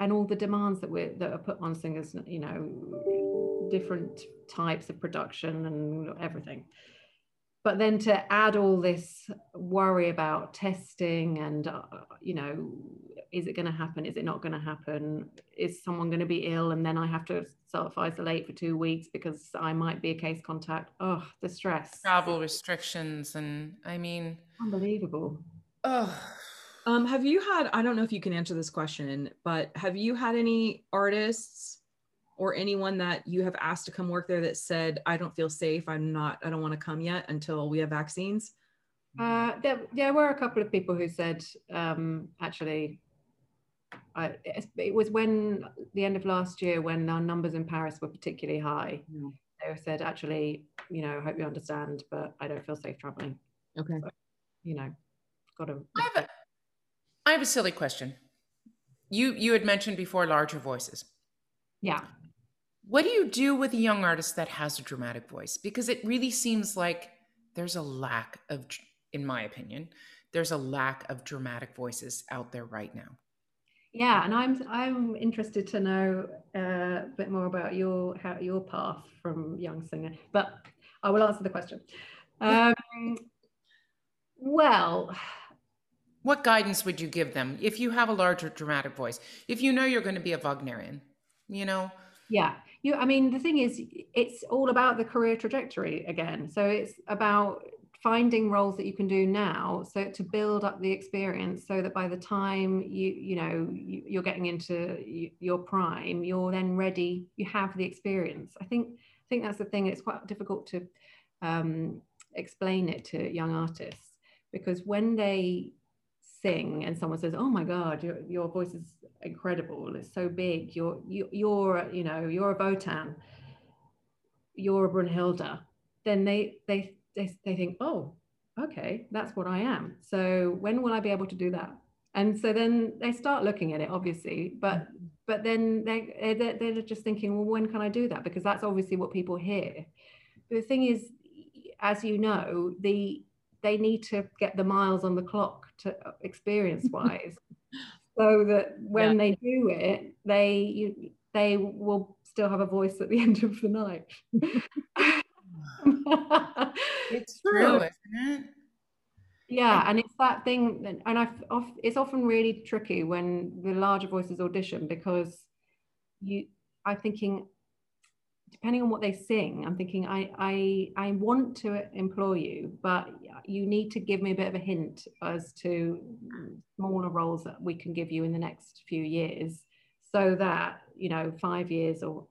and all the demands that we that are put on singers, you know, different types of production and everything. But then to add all this worry about testing and, uh, you know, is it going to happen? Is it not going to happen? Is someone going to be ill and then I have to self isolate for two weeks because I might be a case contact? Oh, the stress. Travel restrictions. And I mean, unbelievable. Oh. Um, have you had, I don't know if you can answer this question, but have you had any artists or anyone that you have asked to come work there that said, I don't feel safe, I'm not, I don't want to come yet until we have vaccines? Uh, there, there were a couple of people who said, um, actually, I, it was when the end of last year when our numbers in Paris were particularly high. Yeah. They said, actually, you know, I hope you understand, but I don't feel safe traveling. Okay. So, you know, got to. I have a, I have a silly question. You you had mentioned before larger voices. Yeah. What do you do with a young artist that has a dramatic voice? Because it really seems like there's a lack of, in my opinion, there's a lack of dramatic voices out there right now. Yeah, and I'm I'm interested to know uh, a bit more about your how your path from young singer. But I will answer the question. Um, well, [sighs] what guidance would you give them if you have a larger dramatic voice? If you know you're going to be a Wagnerian, you know? Yeah. You, I mean, the thing is, it's all about the career trajectory again. So it's about finding roles that you can do now so to build up the experience so that by the time you you know you, are getting into your prime you're then ready you have the experience. I think i think that's the thing it's quite difficult to um, explain it to young artists because when they sing and someone says oh my god your, your voice is incredible it's so big you're you, you're you know you're a Wotan you're a Brunhilde then they they they, they think oh okay that's what I am. So when will I be able to do that? And so then they start looking at it obviously but mm-hmm. but then they they're, they're just thinking well when can I do that? Because that's obviously what people hear. The thing is as you know the they need to get the miles on the clock to uh, experience [laughs] wise. So that when yeah. they do it they you, they will still have a voice at the [laughs] end of the night [laughs] [laughs] it's true. isn't it? Yeah and it's that thing and I've it's often really tricky when the larger voices audition because you i'm thinking depending on what they sing, I'm thinking I I I want to employ you, but you need to give me a bit of a hint as to smaller roles that we can give you in the next few years, so that you know five years or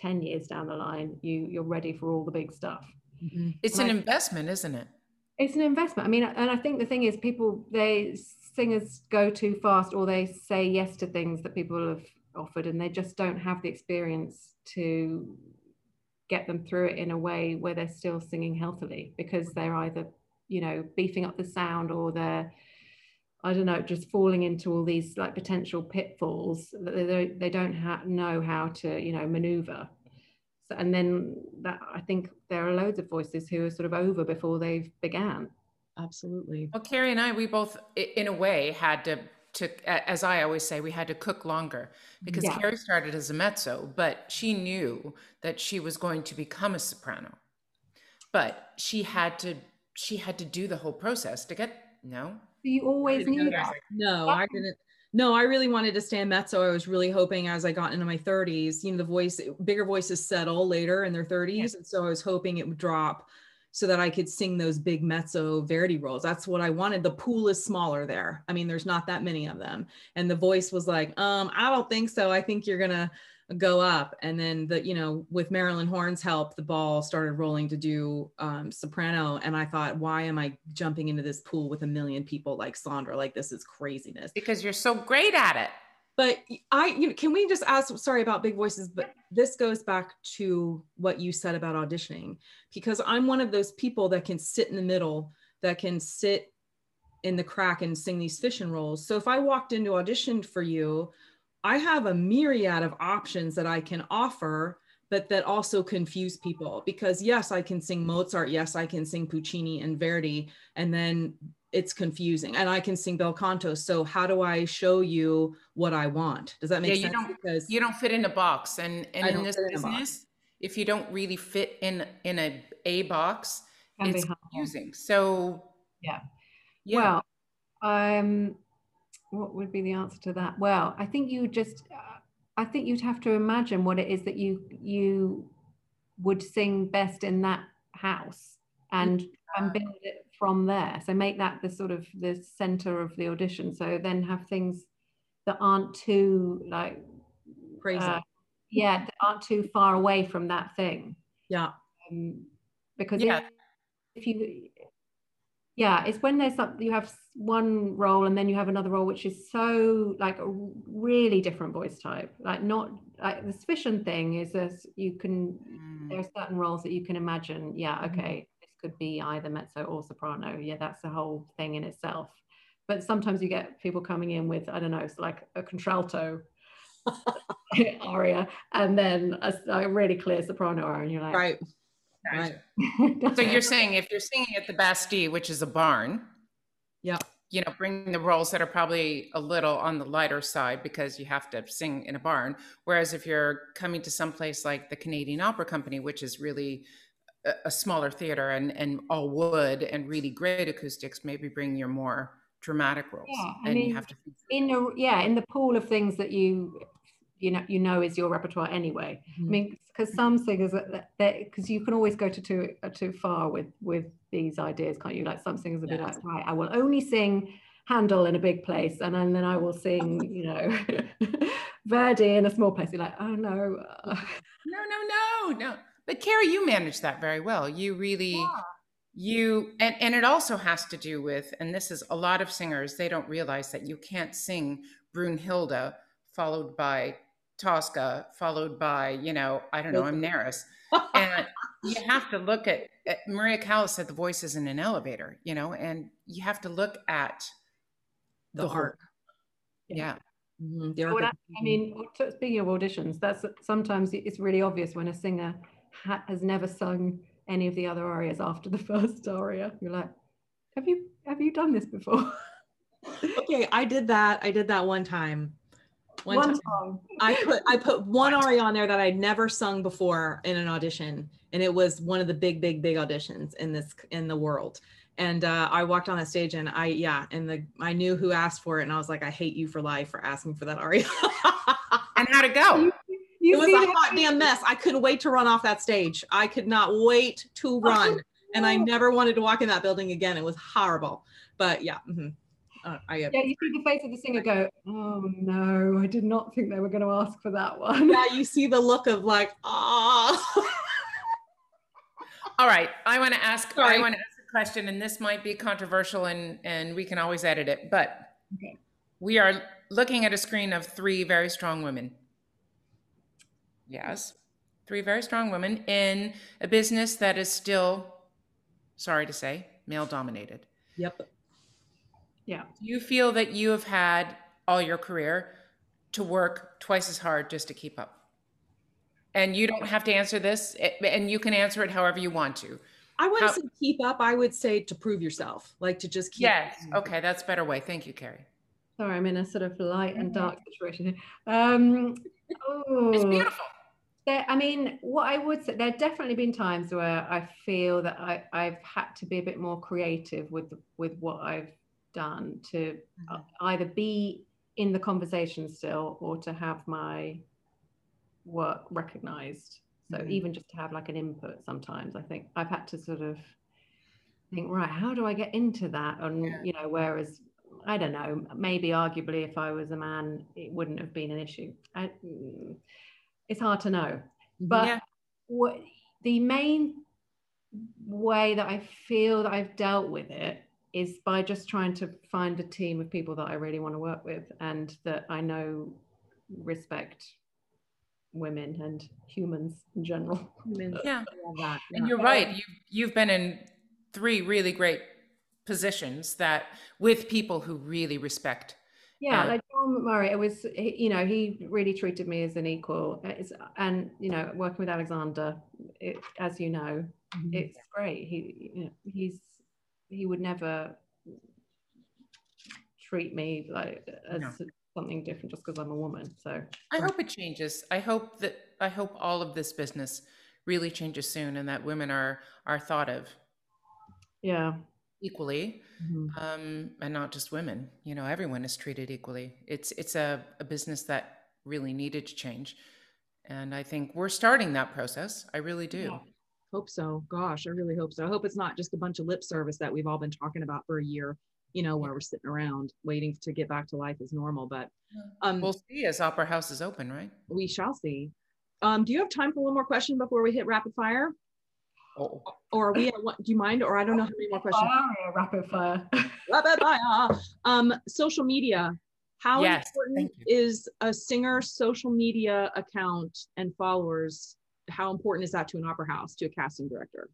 ten years down the line, you you're ready for all the big stuff. Mm-hmm. It's and an I, investment, isn't it? It's an investment. I mean, and I think the thing is, people they singers go too fast, or they say yes to things that people have offered, and they just don't have the experience to get them through it in a way where they're still singing healthily because they're either you know beefing up the sound or they're I don't know, just falling into all these like potential pitfalls that they don't, they don't ha- know how to, you know, maneuver. So, and then that I think there are loads of voices who are sort of over before they've began. Absolutely. Well, Carrie and I, we both, in a way, had to to, as I always say, we had to cook longer because yeah. Carrie started as a mezzo, but she knew that she was going to become a soprano. But she had to, she had to do the whole process to get. No, you always knew that. No, I didn't. No, I really wanted to stay stand mezzo. I was really hoping as I got into my 30s, you know, the voice, bigger voices settle later in their 30s, yeah. and so I was hoping it would drop so that I could sing those big mezzo Verdi roles. That's what I wanted. The pool is smaller there. I mean, there's not that many of them. And the voice was like, um, I don't think so. I think you're gonna go up. And then the, you know, with Marilyn Horne's help, the ball started rolling to do um, soprano. And I thought, why am I jumping into this pool with a million people like Sandra? Like this is craziness. Because you're so great at it. But I, you know, can we just ask? Sorry about big voices, but this goes back to what you said about auditioning, because I'm one of those people that can sit in the middle, that can sit in the crack and sing these fishing roles. So if I walked into audition for you, I have a myriad of options that I can offer, but that also confuse people because yes, I can sing Mozart, yes, I can sing Puccini and Verdi, and then it's confusing and i can sing bel canto. So how do i show you what i want? Does that make yeah, sense? you don't, because you don't fit in a box and, and in this business if you don't really fit in in a a box it's confusing. So yeah. yeah. Well um what would be the answer to that well i think you just i think you'd have to imagine what it is that you you would sing best in that house and and build it from there. So make that the sort of the center of the audition. So then have things that aren't too like crazy. Uh, yeah, that aren't too far away from that thing. Yeah. Um, because yeah. if, if you yeah it's when there's something you have one role and then you have another role which is so like a really different voice type like not like the suspicion thing is as you can mm. there are certain roles that you can imagine yeah mm. this could be either mezzo or soprano. Yeah, that's a whole thing in itself. But sometimes you get people coming in with, I don't know, it's like a contralto [laughs] [laughs] aria and then a, a, really clear soprano aria. And you're like, right. Right. [laughs] so you're saying if you're singing at the Bastille, which is a barn, yeah, you know, bring the roles that are probably a little on the lighter side because you have to sing in a barn. Whereas if you're coming to some place like the Canadian Opera Company, which is really a, a smaller theater and and all wood and really great acoustics, maybe bring your more dramatic roles. Yeah, I and mean, you have to in the yeah in the pool of things that you you know you know is your repertoire anyway. Mm-hmm. I mean, because some singers because you can always go to too uh, too far with with these ideas, can't you? Like some singers will be like, right, I will only sing Handel in a big place, and then, then I will sing, you know, [laughs] Verdi in a small place. You're like, oh no, no, no, no, no. But Carrie, you managed that very well. You really. Yeah you and, and it also has to do with and this is a lot of singers they don't realize that you can't sing brunhilde followed by tosca followed by you know i don't know amneris [laughs] and you have to look at, at maria callas said the voice is in an elevator you know and you have to look at the, the heart yeah, Mm-hmm. I, I mean, speaking of auditions, that's sometimes it's really obvious when a singer ha- has never sung any of the other arias after the [laughs] first aria. You're like, have you have you done this before? [laughs] okay, I did that. I did that one time. One, one. Song. I put I put one aria on there that I'd never sung before in an audition, and it was one of the big, big, big auditions in this in the world and uh, I walked on the stage and I yeah and the I knew who asked for it and I was like I hate you for life for asking for that aria. [laughs] and how'd it go? You, you it was a hot damn mess. I couldn't wait to run off that stage. I could not wait to run, and I never wanted to walk in that building again. It was horrible. But yeah. Mm-hmm. Uh, I, yeah, you see the face of the singer go, oh no, I did not think they were going to ask for that one. Yeah, you see the look of like, ah. [laughs] All right, I want to ask. Sorry. I want to ask a question, and this might be controversial, and and we can always edit it, but okay. we are looking at a screen of three very strong women. Yes, three very strong women in a business that is still, sorry to say, male dominated. Yep. Yeah. Do you feel that you have had all your career to work twice as hard just to keep up? And you don't have to answer this, and you can answer it however you want to. I wouldn't How, say keep up. I would say to prove yourself, like to just keep. Yes. Okay, that's a better way. Thank you, Carrie. Sorry, I'm in a sort of light and dark situation. Um, oh, it's beautiful. There, I mean, what I would say, there have definitely been times where I feel that I, I've had to be a bit more creative with with what I've done to mm-hmm. either be in the conversation still or to have my work recognized so mm-hmm. even just to have like an input sometimes, I think I've had to sort of think, right, how do I get into that? And yeah. you know, whereas I don't know, maybe arguably if I was a man, it wouldn't have been an issue. I, it's hard to know. Mm-hmm. But yeah. what the main way that I feel that I've dealt with it is by just trying to find a team of people that I really want to work with and that I know respect women and humans in general. [laughs] Yeah. yeah. And you're right. You you've been in three really great positions that with people who really respect. Yeah, uh, like John Murray, it was you know he really treated me as an equal, it's, and you know working with Alexander, it, as you know, mm-hmm. it's great. He you know, he's he would never treat me like as no something different just because I'm a woman. So I hope it changes. I hope that I hope all of this business really changes soon and that women are are thought of. Yeah. Equally, mm-hmm. um, and not just women. You know, everyone is treated equally. It's it's a, a business that really needed to change, and I think we're starting that process. I really do. Yeah. Hope so. Gosh, I really hope so. I hope it's not just a bunch of lip service that we've all been talking about for a year you know, where we're sitting around waiting to get back to life as normal. But um, we'll see as Opera House is open, right? We shall see. Um, do you have time for one more question before we hit rapid fire? Oh. Or are we at what, do you mind? Or I don't know how many more questions. Fire, rapid fire. [laughs] rapid fire. Um, social media. How yes, important is a singer's social media account and followers? How important is that to an opera house, to a casting director?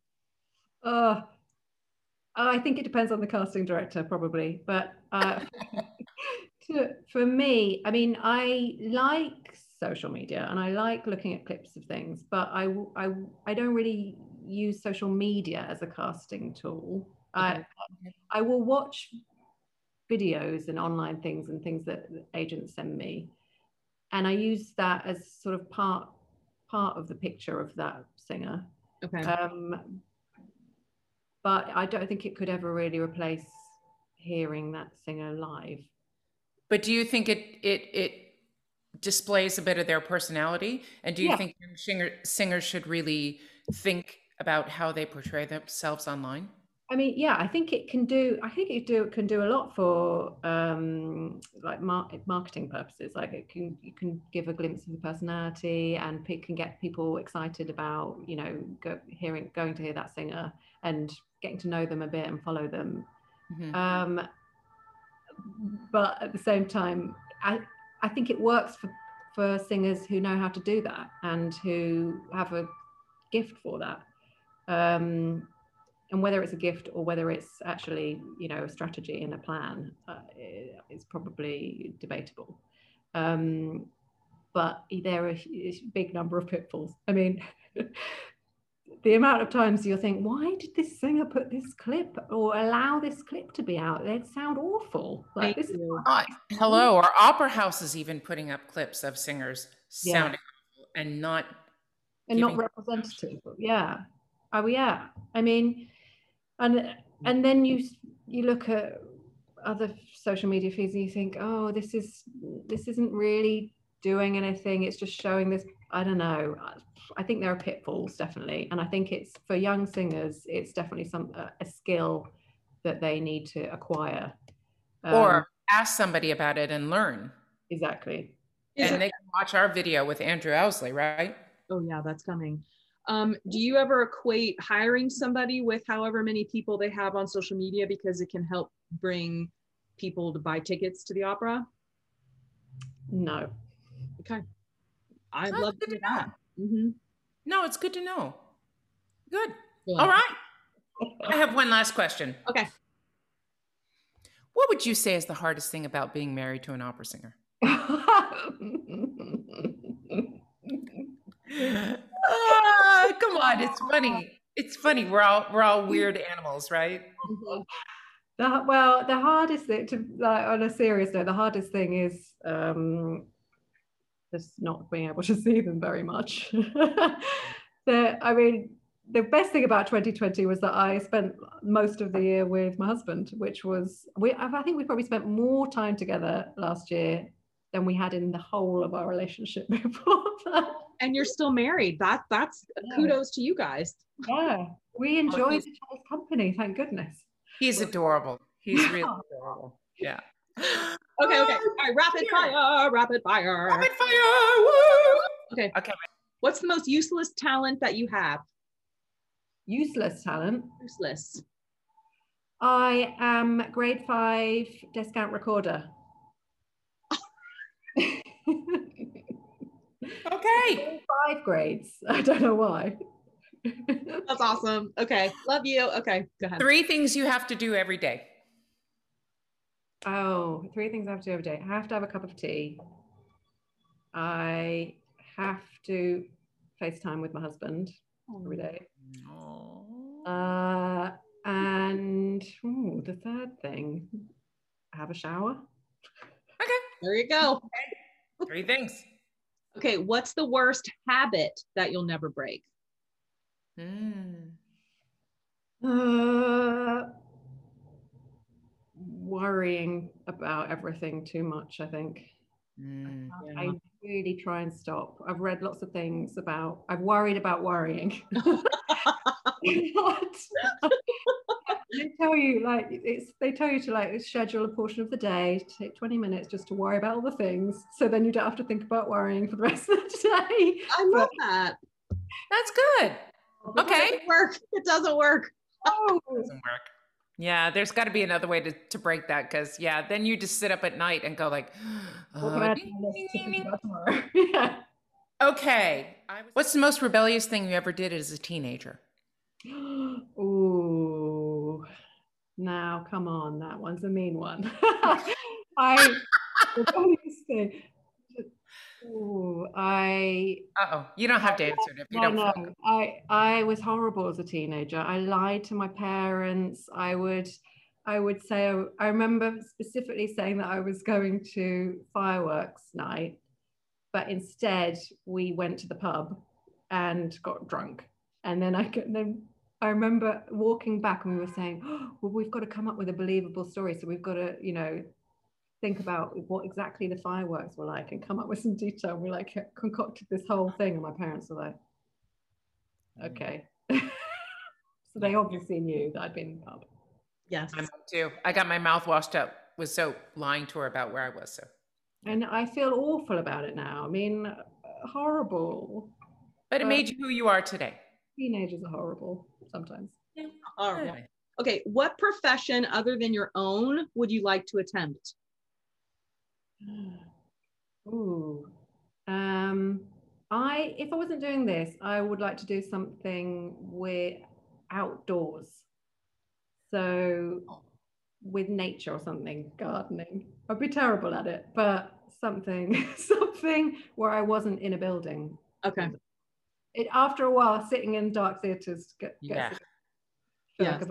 Uh, I think it depends on the casting director, probably. But uh, [laughs] to, for me, I mean, I like social media and I like looking at clips of things, but I, I, I don't really use social media as a casting tool. Okay. I, I will watch videos and online things and things that agents send me, and I use that as sort of part part of the picture of that singer Okay. Um, but I don't think it could ever really replace hearing that singer live. But do you think it it it displays a bit of their personality? And do you Yeah. think singer, singers should really think about how they portray themselves online? I mean, yeah, I think it can do. I think it do can do a lot for um, like mar- marketing purposes. Like it can you can give a glimpse of the personality, and pe- can get people excited about you know go, hearing going to hear that singer and getting to know them a bit and follow them. Mhm. Um, but at the same time, I I think it works for for singers who know how to do that and who have a gift for that. Um, and whether it's a gift or whether it's actually you know a strategy and a plan uh, is probably debatable um, but there are a big number of pitfalls i mean [laughs] the amount of times you'll think why did this singer put this clip or allow this clip to be out they'd sound awful like this is you. Hello, or opera houses even putting up clips of singers Yeah. sounding awful and not. and not representative yeah oh yeah i mean and and then you you look at other social media feeds and you think oh this is this isn't really doing anything it's just showing this i don't know i think there are pitfalls definitely and i think it's for young singers it's definitely some a, a skill that they need to acquire Um, or ask somebody about it and learn. exactly and they can watch our video with Andrew Owsley, right? oh yeah, that's coming. Um, do you ever equate hiring somebody with however many people they have on social media because it can help bring people to buy tickets to the opera? no Okay. I'd Oh, love to good do to know. that. Mhm. No, it's good to know. Good. Yeah. All right. I have one last question. Okay. What would you say is the hardest thing about being married to an opera singer? [laughs] [laughs] Ah, come on, it's [laughs] funny. It's funny. We're all we're all weird animals, right? The, well, the hardest thing to like on a serious note, the hardest thing is um, just not being able to [laughs] see them very much. [laughs] the, I mean, the best thing about 2020 was that I spent most of the year with my husband, which was we. I think we probably spent more time together last year than we had in the whole of our relationship before that. And you're still married. That that's Yeah. kudos to you guys. Yeah, we enjoy each other's company. Thank goodness. He's adorable. He's really adorable. Yeah. Okay, okay. Oh, All right, rapid Here. fire, rapid fire. Rapid fire. Woo! Okay. Okay. What's the most useless talent that you have? Useless talent. Useless. I am grade five descant recorder. [laughs] Okay. five grades. [laughs] I don't know why. [laughs] That's awesome. Okay. Love you. Okay. Go ahead. Three things you have to do every day. oh, three things I have to do every day. I have to have a cup of tea. I have to FaceTime with my husband every day. Uh, and ooh, the third thing, have a shower. Okay. There you go. Three things. Okay. What's the worst habit that you'll never break? Mm. Uh, worrying about everything too much, I think. Mm. Yeah. I really try and stop. I've read lots of things about, I've worried about worrying. [laughs] [laughs] What? they tell you like it's they tell you to like schedule a portion of the day take 20 minutes just to worry about all the things so then you don't have to think about worrying for the [laughs] rest of the day I love that. That's good. It Okay. doesn't work. It doesn't work. oh, [laughs] Doesn't work. Yeah, there's got to be another way to, to break that because yeah, then you just sit up at night and go like, [gasps] what can I add to my list to think about tomorrow? [laughs] yeah. okay. What's the most rebellious thing you ever did as a teenager? [gasps] Ooh, now come on, that one's a mean one. [laughs] [laughs] I, the funniest thing- ooh, I, oh, you don't have to answer it if you I don't. know, feel- I, I was horrible as a teenager. I lied to my parents. I would, I would say, I remember specifically saying that I was going to fireworks night, but instead we went to the pub and got drunk. And then I could, then I remember walking back and we were saying, oh, well, we've got to come up with a believable story. So we've got to, you know, think about what exactly the fireworks were like and come up with some detail. We like uh, concocted this whole thing, and my parents were like, mm. okay. [laughs] so they obviously knew that I'd been in the pub. Yes. I'm up too. I got my mouth washed up with soap lying to her about where I was. So. And I feel awful about it now. I mean, horrible. But it made you who you are today. Teenagers are horrible sometimes. Yeah. Horrible. Okay. What profession other than your own would you like to attempt? [sighs] Ooh. Um, I if I wasn't doing this, I would like to do something with outdoors. So with nature or something, gardening. I'd be terrible at it, but something, [laughs] something where I wasn't in a building. Okay. It after a while, sitting in dark theaters get, Yeah. Yes.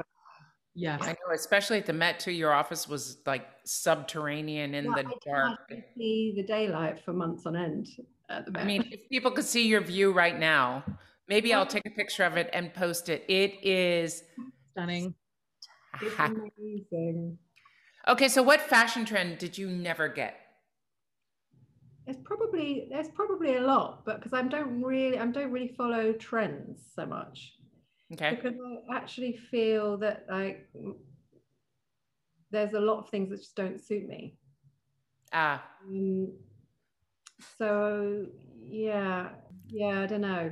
Yes. I know, especially at the Met too. Your office was like subterranean in the dark. see the daylight for months on end. At the Met. I mean, if people could see your view right now, maybe I'll take a picture of it and post it. It is Stunning. it's amazing. Okay, so what fashion trend did you never get? It's probably there's probably a lot, but because I don't really I don't really follow trends so much. Okay. Because I actually feel that like there's a lot of things that just don't suit me. Ah, Um, so yeah, yeah, I don't know.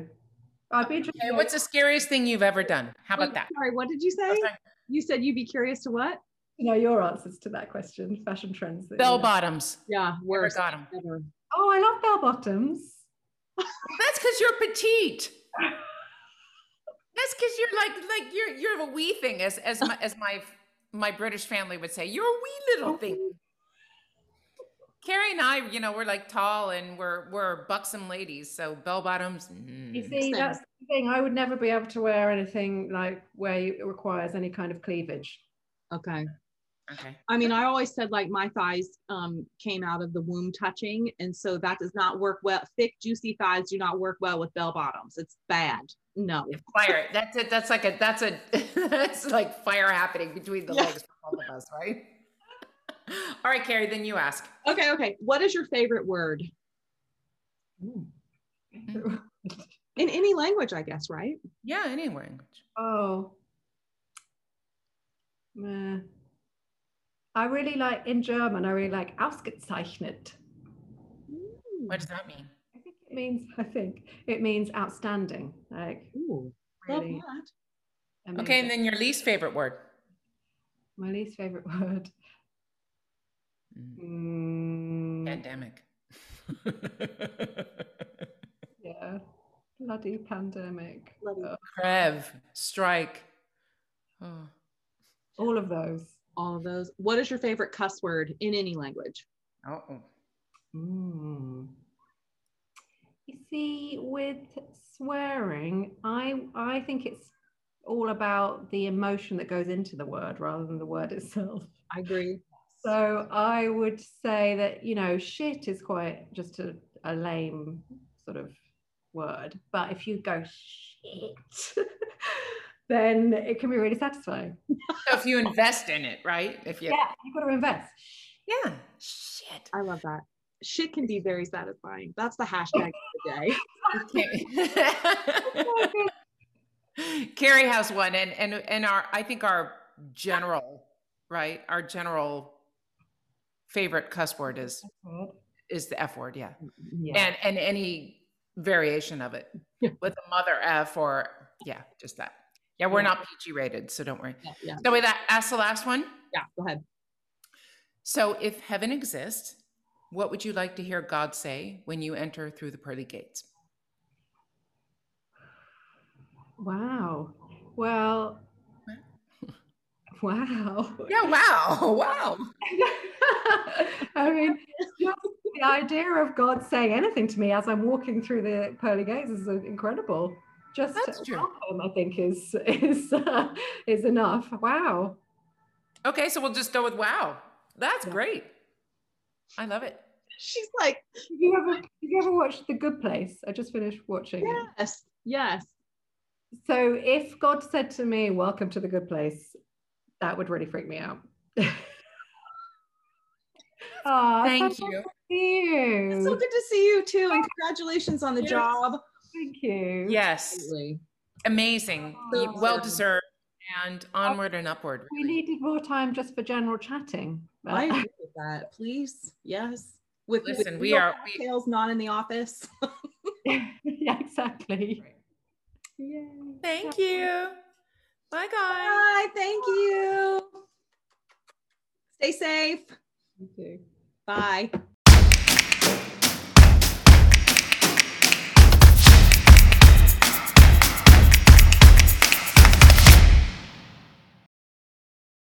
I'd be interested. okay, what's the scariest thing you've ever done? How about Wait, that? Sorry, what did you say? You said you'd be curious to what? you know your answers to that question? Fashion trends. that you Bell know. bottoms. Yeah, Never worse. got them. Ever. Oh, I love bell bottoms. That's because you're petite. That's because you're like like you're you're a wee thing, as as my as my my British family would say. You're a wee little thing. Carrie and I, you know, we're like tall and we're we're buxom ladies. So bell bottoms. mm. You see, that's the thing. I would never be able to wear anything like where it requires any kind of cleavage. Okay. Okay. I mean, I always said like my thighs um, came out of the womb touching, and so that does not work well. Thick, juicy thighs do not work well with bell bottoms. It's bad. No. Fire. That's it. That's like a that's a [laughs] that's like fire happening between the Yeah. legs for both of us, right? [laughs] All right, Carrie. Then you ask. Okay. Okay. What is your favorite word in any language? I guess, right? Yeah, any language. Oh. Meh. I really like in German, I really like ausgezeichnet. What does that mean? I think it means, I think it means outstanding. Like Ooh, love really that. Okay, and then your least favorite word. my least favorite word. Mm, Pandemic. [laughs] yeah. Bloody pandemic. Bloody- Ugh. Grève, strike. Oh. all of those. All of those. What is your favorite cuss word in any language? Oh. Mm. You see, with swearing, I I think it's all about the emotion that goes into the word rather than the word itself. I agree. So I would say that you know, shit is quite just a, a lame sort of word, but if you go shit, [laughs] then it can be really satisfying. So if you invest in it, right? If you Yeah, you've got to invest. yeah. Shit. I love that. Shit can be very satisfying. That's the [laughs] hashtag of the day. [laughs] Carrie has one, and and and our I think our general right, our general favorite cuss word is is the F word, yeah, Yeah. and and any variation of it [laughs] with a mother F or yeah, just that. Yeah, we're Yeah. not PG rated, so don't worry. Yeah, yeah, So with that, ask the last one. yeah. Go ahead. So if heaven exists, what would you like to hear God say when you enter through the pearly gates? Wow. Well, wow. Yeah, wow, wow. [laughs] I mean, just the idea of God saying anything to me as I'm walking through the pearly gates is uh, incredible. Just That's true. welcome, I think, is is uh, is enough. Wow. Okay, so we'll just go with wow. That's Yeah. great. I love it. She's like, Have you ever have you ever watched The Good Place? I just finished watching it. yes, yes. So if God said to me, Welcome to the good place, that would really freak me out. oh, Thank [laughs] you. you. It's so good to see you too, and congratulations on the yes. job. Thank you. Yes. Absolutely. Amazing. Oh, well deserved. And onward and upward. We needed more time just for general chatting. But... I [laughs] agree with that. Please. Yes. With listen, with we are tails not in the office. [laughs] yeah, exactly. Yay. Thank you. Bye, guys. Bye. Thank you. Stay safe. You too. Bye.